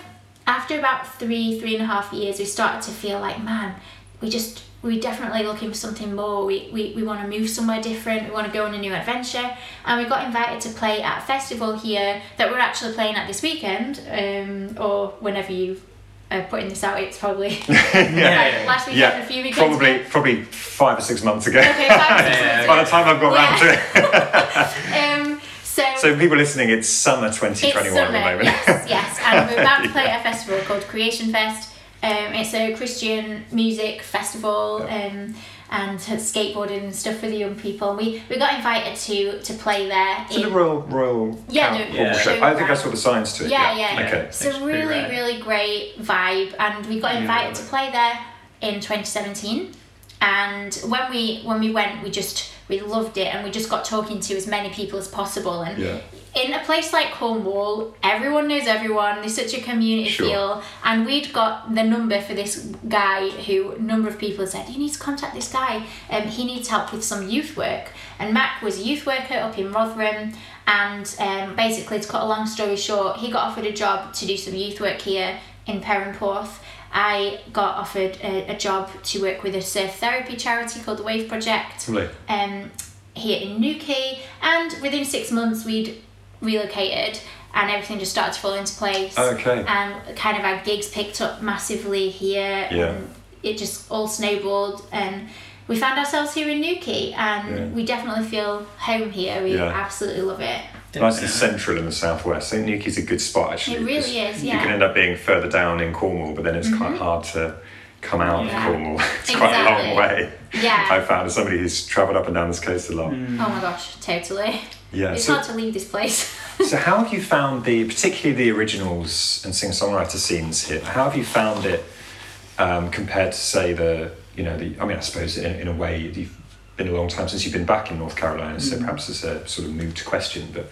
after about three, three and a half years, we started to feel like, man, we just we definitely looking for something more. We, we, we want to move somewhere different. We want to go on a new adventure. And we got invited to play at a festival here that we're actually playing at this weekend, um, or whenever you uh, putting this out, it's probably Yeah. last weekend, yeah, a few weekends probably ago. probably five or six months ago. Okay, five or six Yeah, months By the time I've got round to it. Um, so, So, people listening, it's summer it's 2021 summer, at the moment. yes, yes. And we're about to play at a festival called Creation Fest. Um, it's a Christian music festival um, and skateboarding and stuff for the young people. We we got invited to to play there. it in- the Royal Royal Yeah, Cow- the- Hall Yeah. show? I think I saw the signs to it. Yeah, yeah. Yeah. Okay. It's a It's pretty really, rad. really great vibe, and we got Yeah, invited to play there in 2017. And when we when we went, we just we loved it, and we just got talking to as many people as possible. And Yeah. In a place like Cornwall, everyone knows everyone. There's such a community Sure. feel, and we'd got the number for this guy who a number of people said you need to contact this guy. Um, he needs help with some youth work. And Mac was a youth worker up in Rotherham, and um, basically to cut a long story short, he got offered a job to do some youth work here in Perranporth. I got offered a, a job to work with a surf therapy charity called the Wave Project Lovely. um, here in Newquay, and within six months we'd relocated, and everything just started to fall into place. Okay. And kind of our gigs picked up massively here. Yeah. And it just all snowballed, and we found ourselves here in Newquay, and Yeah. we definitely feel home here. We Yeah. absolutely love it. Nice and central in the southwest. I think Newquay's a good spot actually. It really is, yeah. Mm-hmm. can end up being further down in Cornwall, but then it's quite hard to come out Yeah. of Cornwall. It's quite a long way. Yeah. I found as somebody who's travelled up and down this coast a lot. Mm. Oh my gosh, totally. Yeah. It's So, hard to leave this place. so how have you found the, particularly the originals and singer-songwriter scenes here? How have you found it um, compared to say the, you know, the? I mean, I suppose in, in a way you've been a long time since you've been back in North Carolina, so perhaps it's a sort of moot question, but.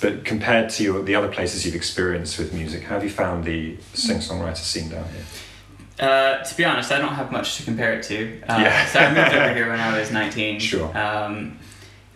But compared to your, the other places you've experienced with music, how have you found the singer-songwriter scene down here? Uh, to be honest, I don't have much to compare it to. Uh, Yeah. so I moved over here when I was 19. Sure. Um,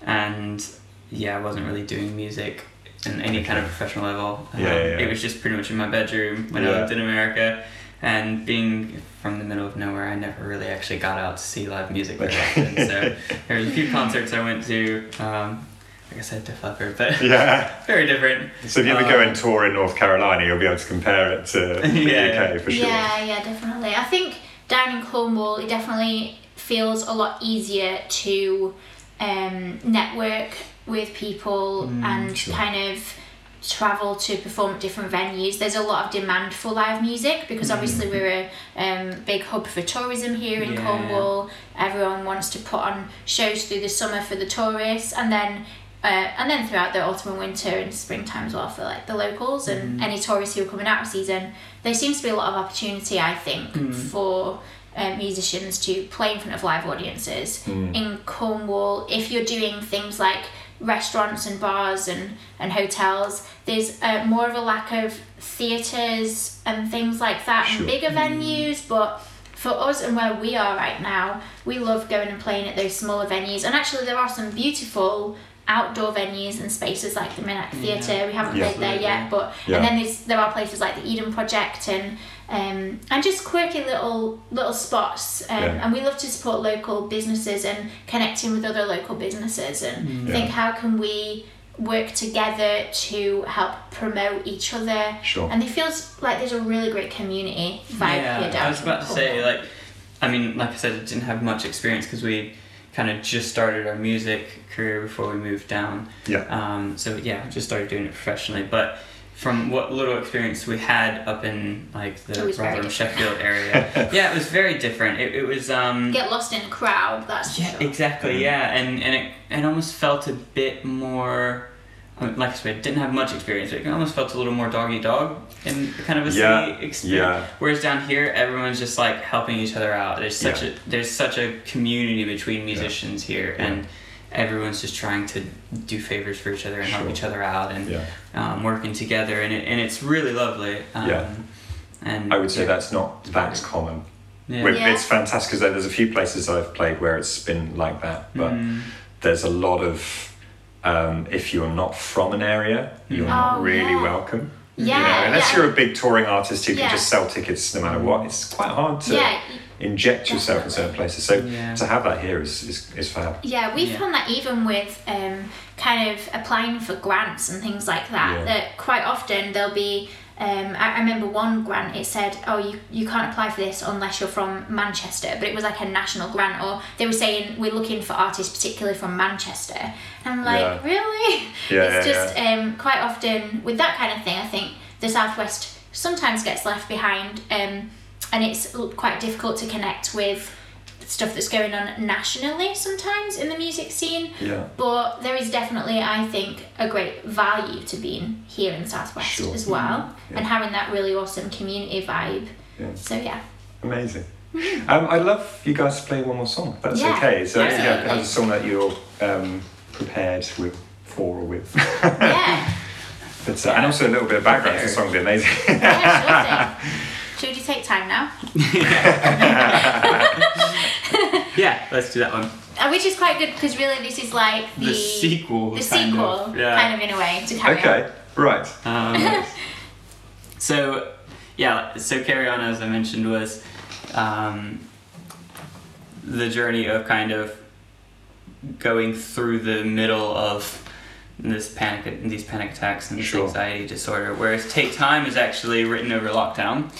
and yeah, I wasn't really doing music in any kind of professional level. Um, Yeah, yeah, yeah. It was just pretty much in my bedroom when Yeah. I lived in America. And being from the middle of nowhere, I never really actually got out to see live music very often. So there was a few concerts I went to. Um, like I said, Def Leppard, but Yeah. very different. So if you ever go Um, and tour in North Carolina, you'll be able to compare it to the Yeah, UK for sure. Yeah, yeah, definitely. I think down in Cornwall, it definitely feels a lot easier to um, network with people and sure. kind of travel to perform at different venues. There's a lot of demand for live music because obviously we're a um, big hub for tourism here in Yeah. Cornwall. Everyone wants to put on shows through the summer for the tourists, and then. Uh, and then throughout the autumn and winter and springtime as well for like the locals and any tourists who are coming out of season, there seems to be a lot of opportunity I think for uh, musicians to play in front of live audiences in Cornwall. If you're doing things like restaurants and bars and, and hotels, there's uh, more of a lack of theatres and things like that Sure. and bigger venues, but for us and where we are right now, we love going and playing at those smaller venues. And actually, there are some beautiful outdoor venues and spaces like the Minack Theatre. We haven't Yeah. played there yet, but Yeah. and then there's there are places like the Eden Project and um, and just quirky little little spots. Um, Yeah. And we love to support local businesses and connecting with other local businesses and Yeah. think how can we work together to help promote each other. Sure. And it feels like there's a really great community vibe yeah, here down I was about to say, like, I mean, like I said, I didn't have much experience because we kind of just started our music career before we moved down. Yeah. Um, so yeah, just started doing it professionally. But from what little experience we had up in like the was Rotherham. Sheffield area, yeah, it was very different. It, it was. Um, get lost in a crowd. That's yeah, sure. exactly. Mhm. Yeah, and and it, it almost felt a bit more. I mean, Like I said, didn't have much experience, it almost felt a little more doggy dog in kind of a Yeah, city experience. yeah. Whereas down here, everyone's just like helping each other out. There's such Yeah. a there's such a community between musicians here, Yeah. and everyone's just trying to do favors for each other and help each other out and Yeah. um, working together, and it, and it's really lovely. Um, Yeah. And I would say that's not that common. Yeah. Yeah. It's fantastic because there's a few places I've played where it's been like that, but Mm. there's a lot of um, if you're not from an area, you're Mm. not Oh, really yeah. welcome. Yeah, You know, unless yeah. you're a big touring artist who Yeah. can just sell tickets no matter what, it's quite hard to yeah, inject yourself in certain places. So Yeah. to have that here is, is, is fab. Yeah, we've Yeah. found that even with um, kind of applying for grants and things like that, Yeah. that quite often there'll be. Um, I, I remember one grant. It said, "Oh, you, you can't apply for this unless you're from Manchester," but it was like a national grant, or they were saying we're looking for artists particularly from Manchester. And I'm like, Yeah. really? Yeah, it's yeah, just Um, quite often with that kind of thing. I think the southwest sometimes gets left behind, um, and it's quite difficult to connect with stuff that's going on nationally sometimes in the music scene. Yeah. But there is definitely, I think, a great value to being here in Southwest Sure. as well, Yeah. and having that really awesome community vibe. Yeah. So yeah, Amazing. Um, I'd love you guys to play one more song. That's Yeah, okay. So yeah, have a song that you're um, prepared with, for or with. yeah, but, uh, and also a little bit of background. The song would be amazing. yeah, sure. Should you take time now? Yeah, let's do that one. Uh, which is quite good because really this is like the, The sequel, the kind sequel, of, yeah. kind of in a way to carry on. okay, right. Um, so, yeah, so Carry On, as I mentioned, was um, the journey of kind of going through the middle of this panic, these panic attacks and this Sure. anxiety disorder. Whereas Take Time is actually written over lockdown.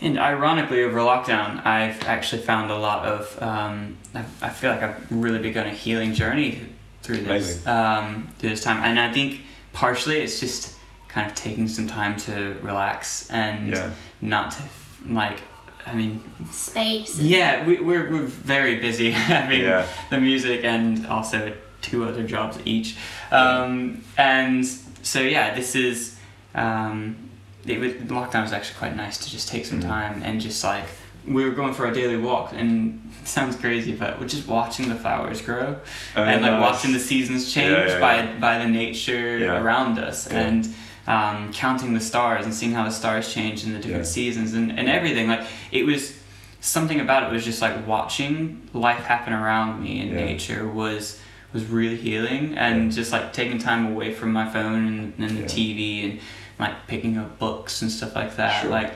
And ironically, over lockdown, I've actually found a lot of. Um, I, I feel like I've really begun a healing journey through this um, through this time, and I think partially it's just kind of taking some time to relax and Yeah. not to like I mean, Space. yeah, we, we're, we're very busy having Yeah. the music and also two other jobs each. Um, and so, yeah, this is. Um, it was, lockdown was actually quite nice to just take some Mhm. time and just like. We were going for our daily walk, and sounds crazy, but we're just watching the flowers grow Oh, and like nice. watching the seasons change Yeah, yeah, by yeah. by the nature around us and um, counting the stars and seeing how the stars change in the different seasons and, and everything like it was something about it was just like watching life happen around me in Yeah. nature was was really healing and just like taking time away from my phone and, and the. TV and like picking up books and stuff like that Sure. like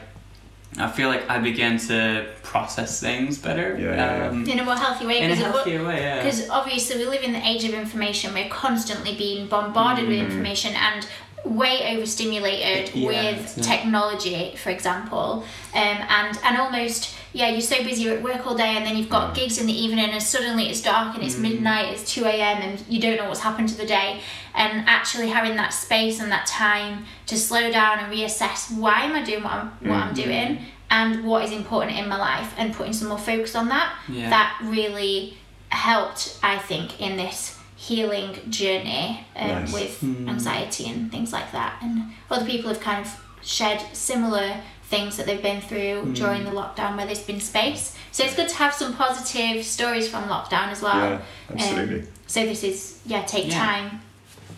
I feel like I began to process things better Yeah, yeah, yeah. um, In a more healthy way. in a because it healthier way yeah Because obviously we live in the age of information. We're constantly being bombarded with Mm. information and way overstimulated Yeah, with technology, for example. Um, and and almost yeah, you're so busy you're at work all day, and then you've got Mm. gigs in the evening, and suddenly it's dark and it's Mm. midnight, it's two a.m. and you don't know what's happened to the day. And actually having that space and that time to slow down and reassess why am I doing what I'm what I'm Mm. doing and what is important in my life and putting some more focus on that yeah that really helped, I think, in this healing journey um, Nice. with Mm. anxiety and things like that. And other people have kind of shared similar things that they've been through Mm. during the lockdown where there's been space. So it's good to have some positive stories from lockdown as well. Yeah, absolutely. So this is, yeah, take Yeah. time.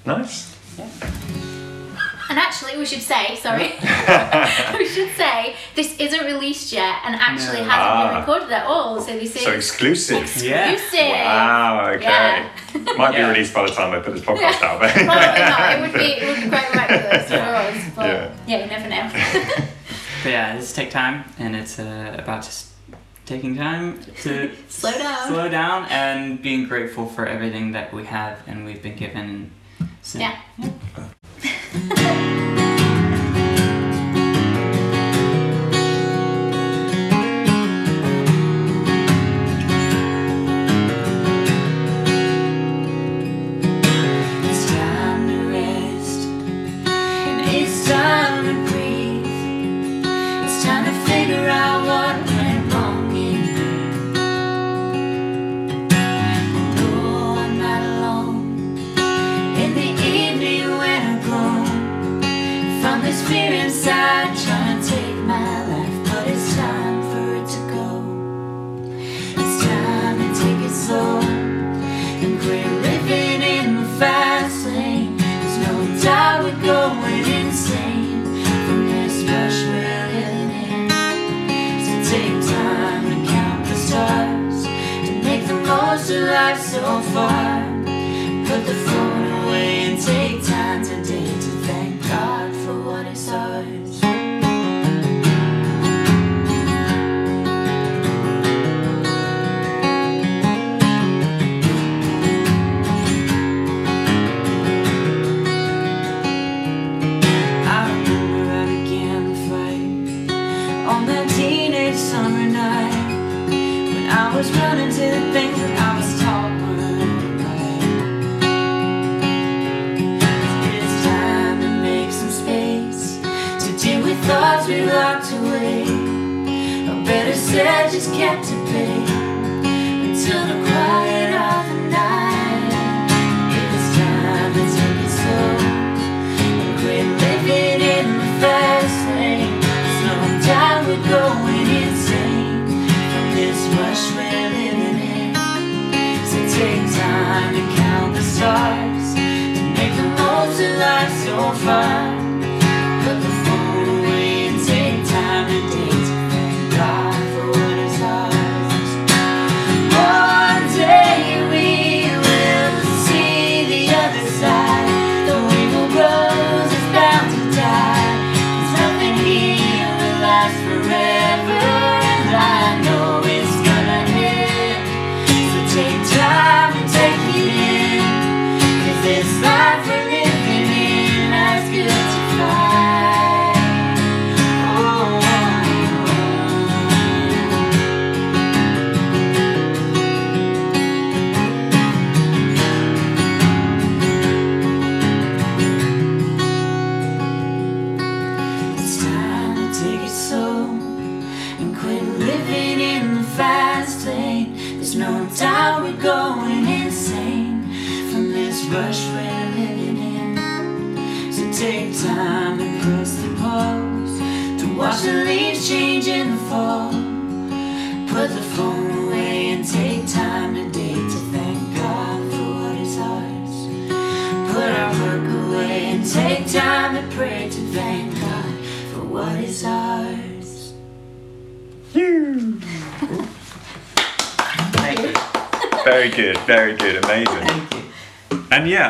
nice. And actually, we should say, sorry, we should say this isn't released yet and actually No. hasn't Ah. been recorded at all. So this is So exclusive. exclusive. Yeah. Wow. Okay. Yeah. Might be Yeah. released by the time I put this podcast out. There. Probably not. It would be it would be quite miraculous for us, but Yeah. yeah, you never know. But yeah, this take time, and it's uh, about just taking time to Slow down. slow down, and being grateful for everything that we have and we've been given. So, Yeah. It's 哈 哈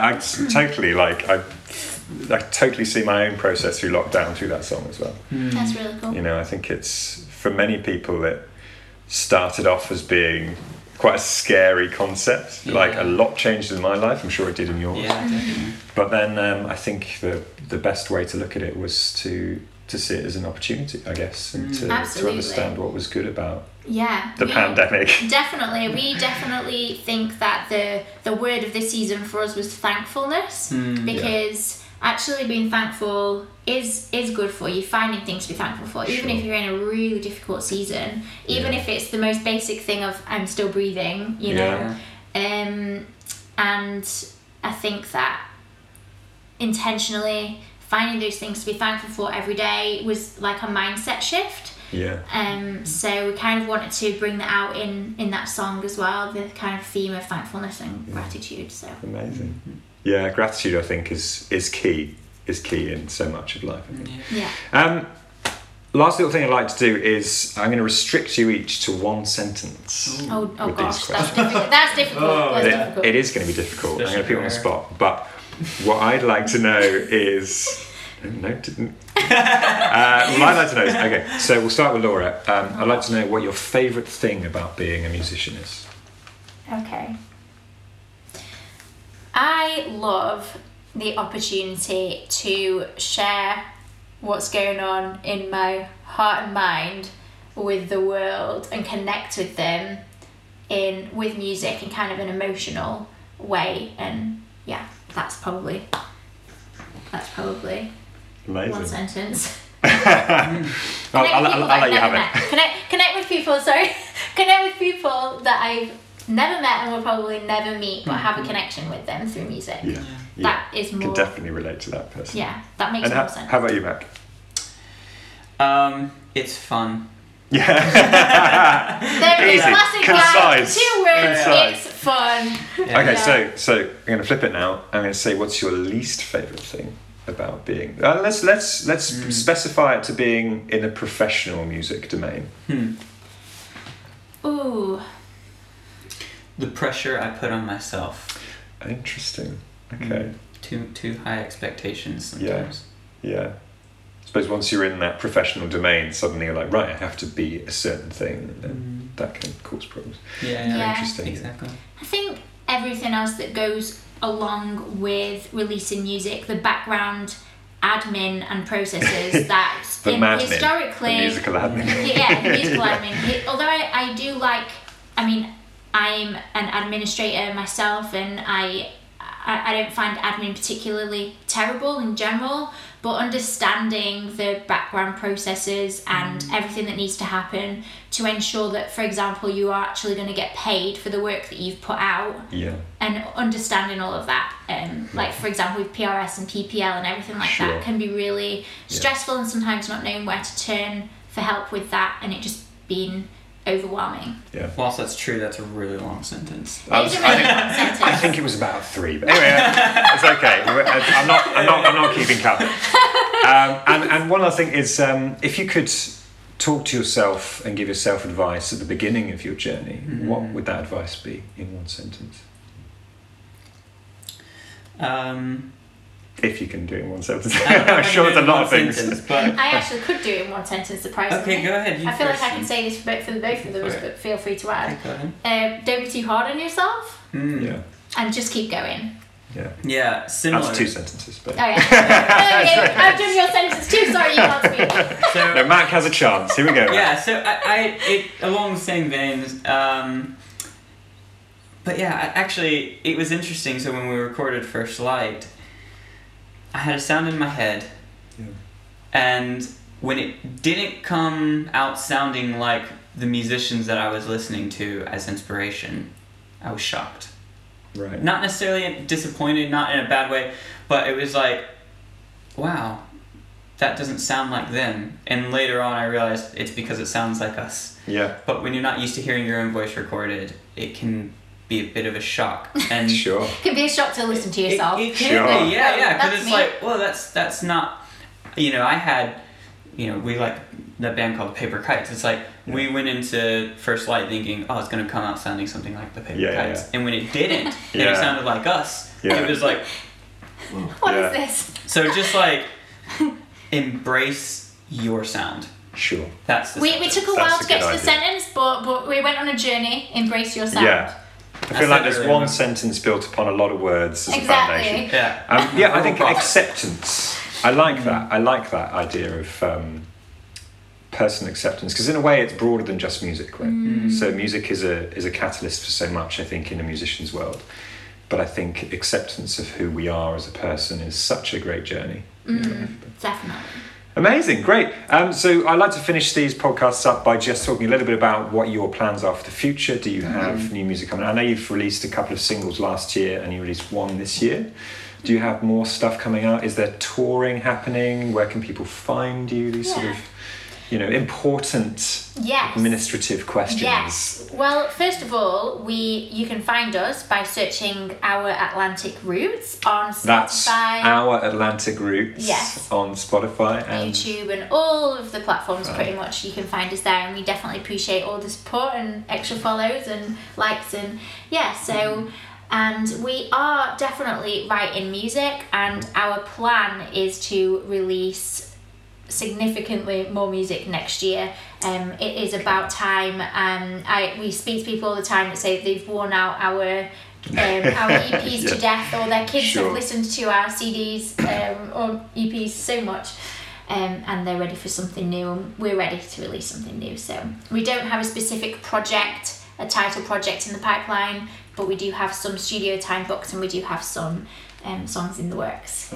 yeah, I s- totally like I, I totally see my own process through lockdown through that song as well. That's really cool. You know, I think it's for many people it started off as being quite a scary concept. Like a lot changed in my life. I'm sure it did in yours. Yeah, definitely. But then um, I think the the best way to look at it was to to see it as an opportunity, I guess, and to, to Absolutely. understand what was good about Yeah. the we- pandemic. Definitely, we definitely think that the the word of this season for us was thankfulness Mm, because actually being thankful is is good for you. Finding things to be thankful for, even Sure. if you're in a really difficult season, even Yeah. if it's the most basic thing of I'm still breathing, you know. Yeah. Um, and I think that intentionally finding those things to be thankful for every day was like a mindset shift. Yeah. Um, so we kind of wanted to bring that out in in that song as well, the kind of theme of thankfulness and gratitude. So Amazing. Yeah, gratitude I think is is key is key in so much of life. I think. Yeah. yeah, Um, last little thing I'd like to do is I'm going to restrict you each to one sentence. oh, oh these gosh, that's difficult. That's difficult. Oh, that's It- difficult. it is going to be difficult. I'm going to put you on the spot. But what I'd like to know is. No, didn't. Uh, I'd like to know okay. So we'll start with Laura. Um, I'd like to know what your favourite thing about being a musician is. Okay. I love the opportunity to share what's going on in my heart and mind with the world and connect with them in with music in kind of an emotional way and yeah that's probably that's probably one sentence I'll, connect I'll, with I'll, people I'll let you I've have never it. Connect, connect with people. Sorry, connect with people that I've never met and will probably never meet, but have a connection with them through music. Yeah. yeah. That is Can more. definitely relate to that person. Yeah, that makes And more how, sense. how about you, Mac? Um, it's fun. Yeah. there it is, Easy. classic guy. Concise. Two words. Concise. It's fun. Yeah. Okay, Yeah. so so I'm going to flip it now. I'm going to say, what's your least favorite thing about being? Uh, let's let's let's Hmm. specify it to being in a professional music domain. Hmm. Ooh, The pressure I put on myself. Interesting. Hmm. Okay. Too too high expectations sometimes. Yeah. I suppose once you're in that professional domain, suddenly you're like, right, I have to be a certain thing, and then that can cause problems. Yeah. Yeah. Interesting. Exactly. I think everything else that goes along with releasing music, the background admin and processes that in- historically musical admin. yeah, the musical admin. Although I, I do like, I mean, I'm an administrator myself, and I, I I don't find admin particularly terrible in general. But understanding the background processes and everything that needs to happen to ensure that, for example, you are actually going to get paid for the work that you've put out, Yeah. and understanding all of that, um, like for example with PRS and PPL and everything like Sure. that, can be really stressful and sometimes not knowing where to turn for help with that, and it just being overwhelming. Yeah. Whilst that's true, that's a really long sentence. I, was, is a I, think, long sentence. I think it was about three, but anyway, uh, it's okay. I'm not, I'm not, I'm not keeping count. Um, and, and one other thing is, um, if you could talk to yourself and give yourself advice at the beginning of your journey, what would that advice be in one sentence? Um, If you can do it in one sentence, I don't know I'm sure can there's a do it in lot of things. sentence, but I actually could do it in one sentence, surprisingly. okay, go ahead. You I feel like I can say this for both, for the both of those, but feel free to add. Okay, go. Um, don't be too hard on yourself, Hmm. Yeah, and just keep going. yeah. Yeah, similar. That's two sentences, but Oh yeah. yeah. I've done your sentences too. Sorry, you can't speak. So, no, Mac has a chance. Here we go. yeah, so I, I it along the same veins. Um, but yeah, actually, it was interesting. So when we recorded First Light, I had a sound in my head, Yeah. and when it didn't come out sounding like the musicians that I was listening to as inspiration, I was shocked. Right. Not necessarily disappointed, not in a bad way, but it was like, wow, that doesn't sound like them. And later on, I realized it's because it sounds like us. Yeah. But when you're not used to hearing your own voice recorded, it can be a bit of a shock. And Sure. It can be a shock to listen to yourself. it can Sure. be, yeah, yeah, because it's me. like, well, that's that's not, you know, I had, you know, we like that band called the Paper Kites. It's like we went into First Light thinking, oh, it's gonna come out sounding something like the Paper Yeah, yeah, Kites, yeah. and when it didn't, and it sounded like us. Yeah. It was like, What is Yeah. this? so just like embrace your sound. Sure. That's the We, we took a That's while a to get to the idea. sentence, but but we went on a journey. Embrace your sound. Yeah. I feel like there's earlier, one but- sentence built upon a lot of words as a foundation. Yeah. Um, yeah, I think acceptance. I like that. I like that idea of um, personal acceptance because in a way it's broader than just music, right? So music is a is a catalyst for so much. I think in a musician's world, but I think acceptance of who we are as a person is such a great journey. Definitely. Amazing, great. Um, so I'd like to finish these podcasts up by just talking a little bit about what your plans are for the future. Do you have new music coming? I know you've released a couple of singles last year, and you released one this year. Do you have more stuff coming out? Is there touring happening? Where can people find you? These sort of, you know, important Yes. administrative questions. Yes. Well, first of all, we you can find us by searching our Atlantic Roots on That's Spotify, our Atlantic Roots Yes. on Spotify and YouTube, and all of the platforms. Right. Pretty much, you can find us there, and we definitely appreciate all the support and extra follows and likes and yeah. So. And we are definitely writing music, and our plan is to release significantly more music next year. Um, it is about time. Um, I we speak to people all the time that say they've worn out our um, our EPs Yeah. to death, or their kids Sure. have listened to our CDs um, or EPs so much. Um, and they're ready for something new, and we're ready to release something new. So we don't have a specific project, a title project in the pipeline, but we do have some studio time booked, and we do have some um, songs in the works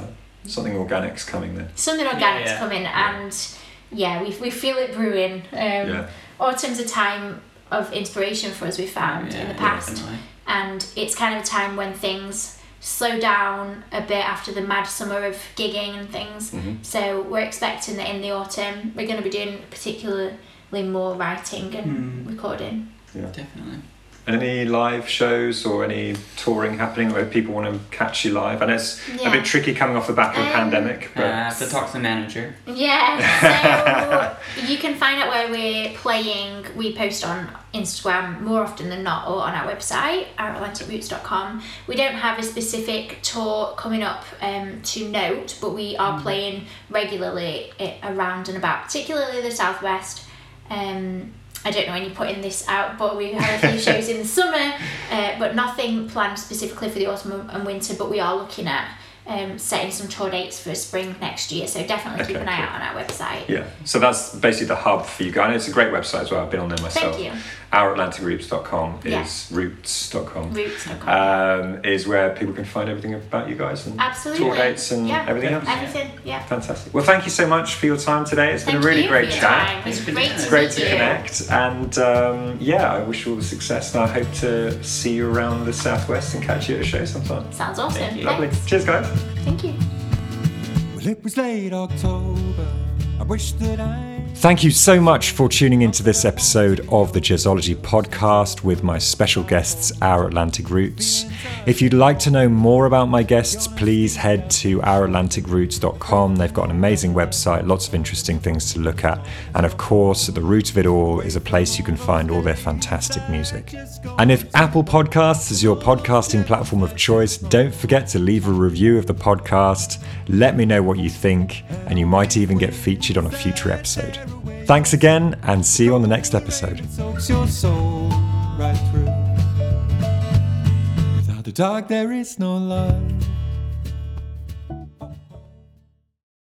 something organic's coming then. something organic's yeah. coming and yeah we, we feel it brewing um, Yeah. autumn's a time of inspiration for us we found in the past definitely. and it's kind of a time when things slow down a bit after the mad summer of gigging and things Mhm. so we're expecting that in the autumn we're going to be doing particularly more writing and Mm. recording Yeah. Definitely. And any live shows or any touring happening where people want to catch you live? I know it's a bit tricky coming off the back of a Um, pandemic, Uh, but I have to talk to the manager. Yeah, so you can find out where we're playing. We post on Instagram more often than not, or on our website, ouratlanticroots.com. We don't have a specific tour coming up um, to note, but we are playing regularly around and about, particularly the southwest. Um, I don't know when you're putting this out, but we have a few shows in the summer, uh, but nothing planned specifically for the autumn and winter. But we are looking at um, setting some tour dates for spring next year, so definitely keep Okay, an eye cool. out on our website. yeah. So that's basically the hub for you guys. And it's a great website as well. I've been on there myself. Thank you. OurAtlanticRoots.com Yeah. is roots.com. Roots.com. Um, is where people can find everything about you guys and Absolutely. tour dates and Yeah. everything else. Everything, yeah. Fantastic. Well, thank you so much for your time today. It's been a really great chat. time. It was Thanks great to. Great to connect, and um, yeah, I wish you all the success. And I hope to see you around the southwest and catch you at a show sometime. Sounds awesome. Lovely. Thanks. Cheers, guys. Thank you. Well, it was late October. I wish that I. Thank you so much for tuning into this episode of the Jazzology podcast with my special guests, Our Atlantic Roots. If you'd like to know more about my guests, please head to ouratlanticroots.com. They've got an amazing website, lots of interesting things to look at. And of course, at the root of it all is a place you can find all their fantastic music. And if Apple Podcasts is your podcasting platform of choice, don't forget to leave a review of the podcast. Let me know what you think, and you might even get featured on a future episode. Thanks again, and see you on the next episode. Without the dark, there is no light.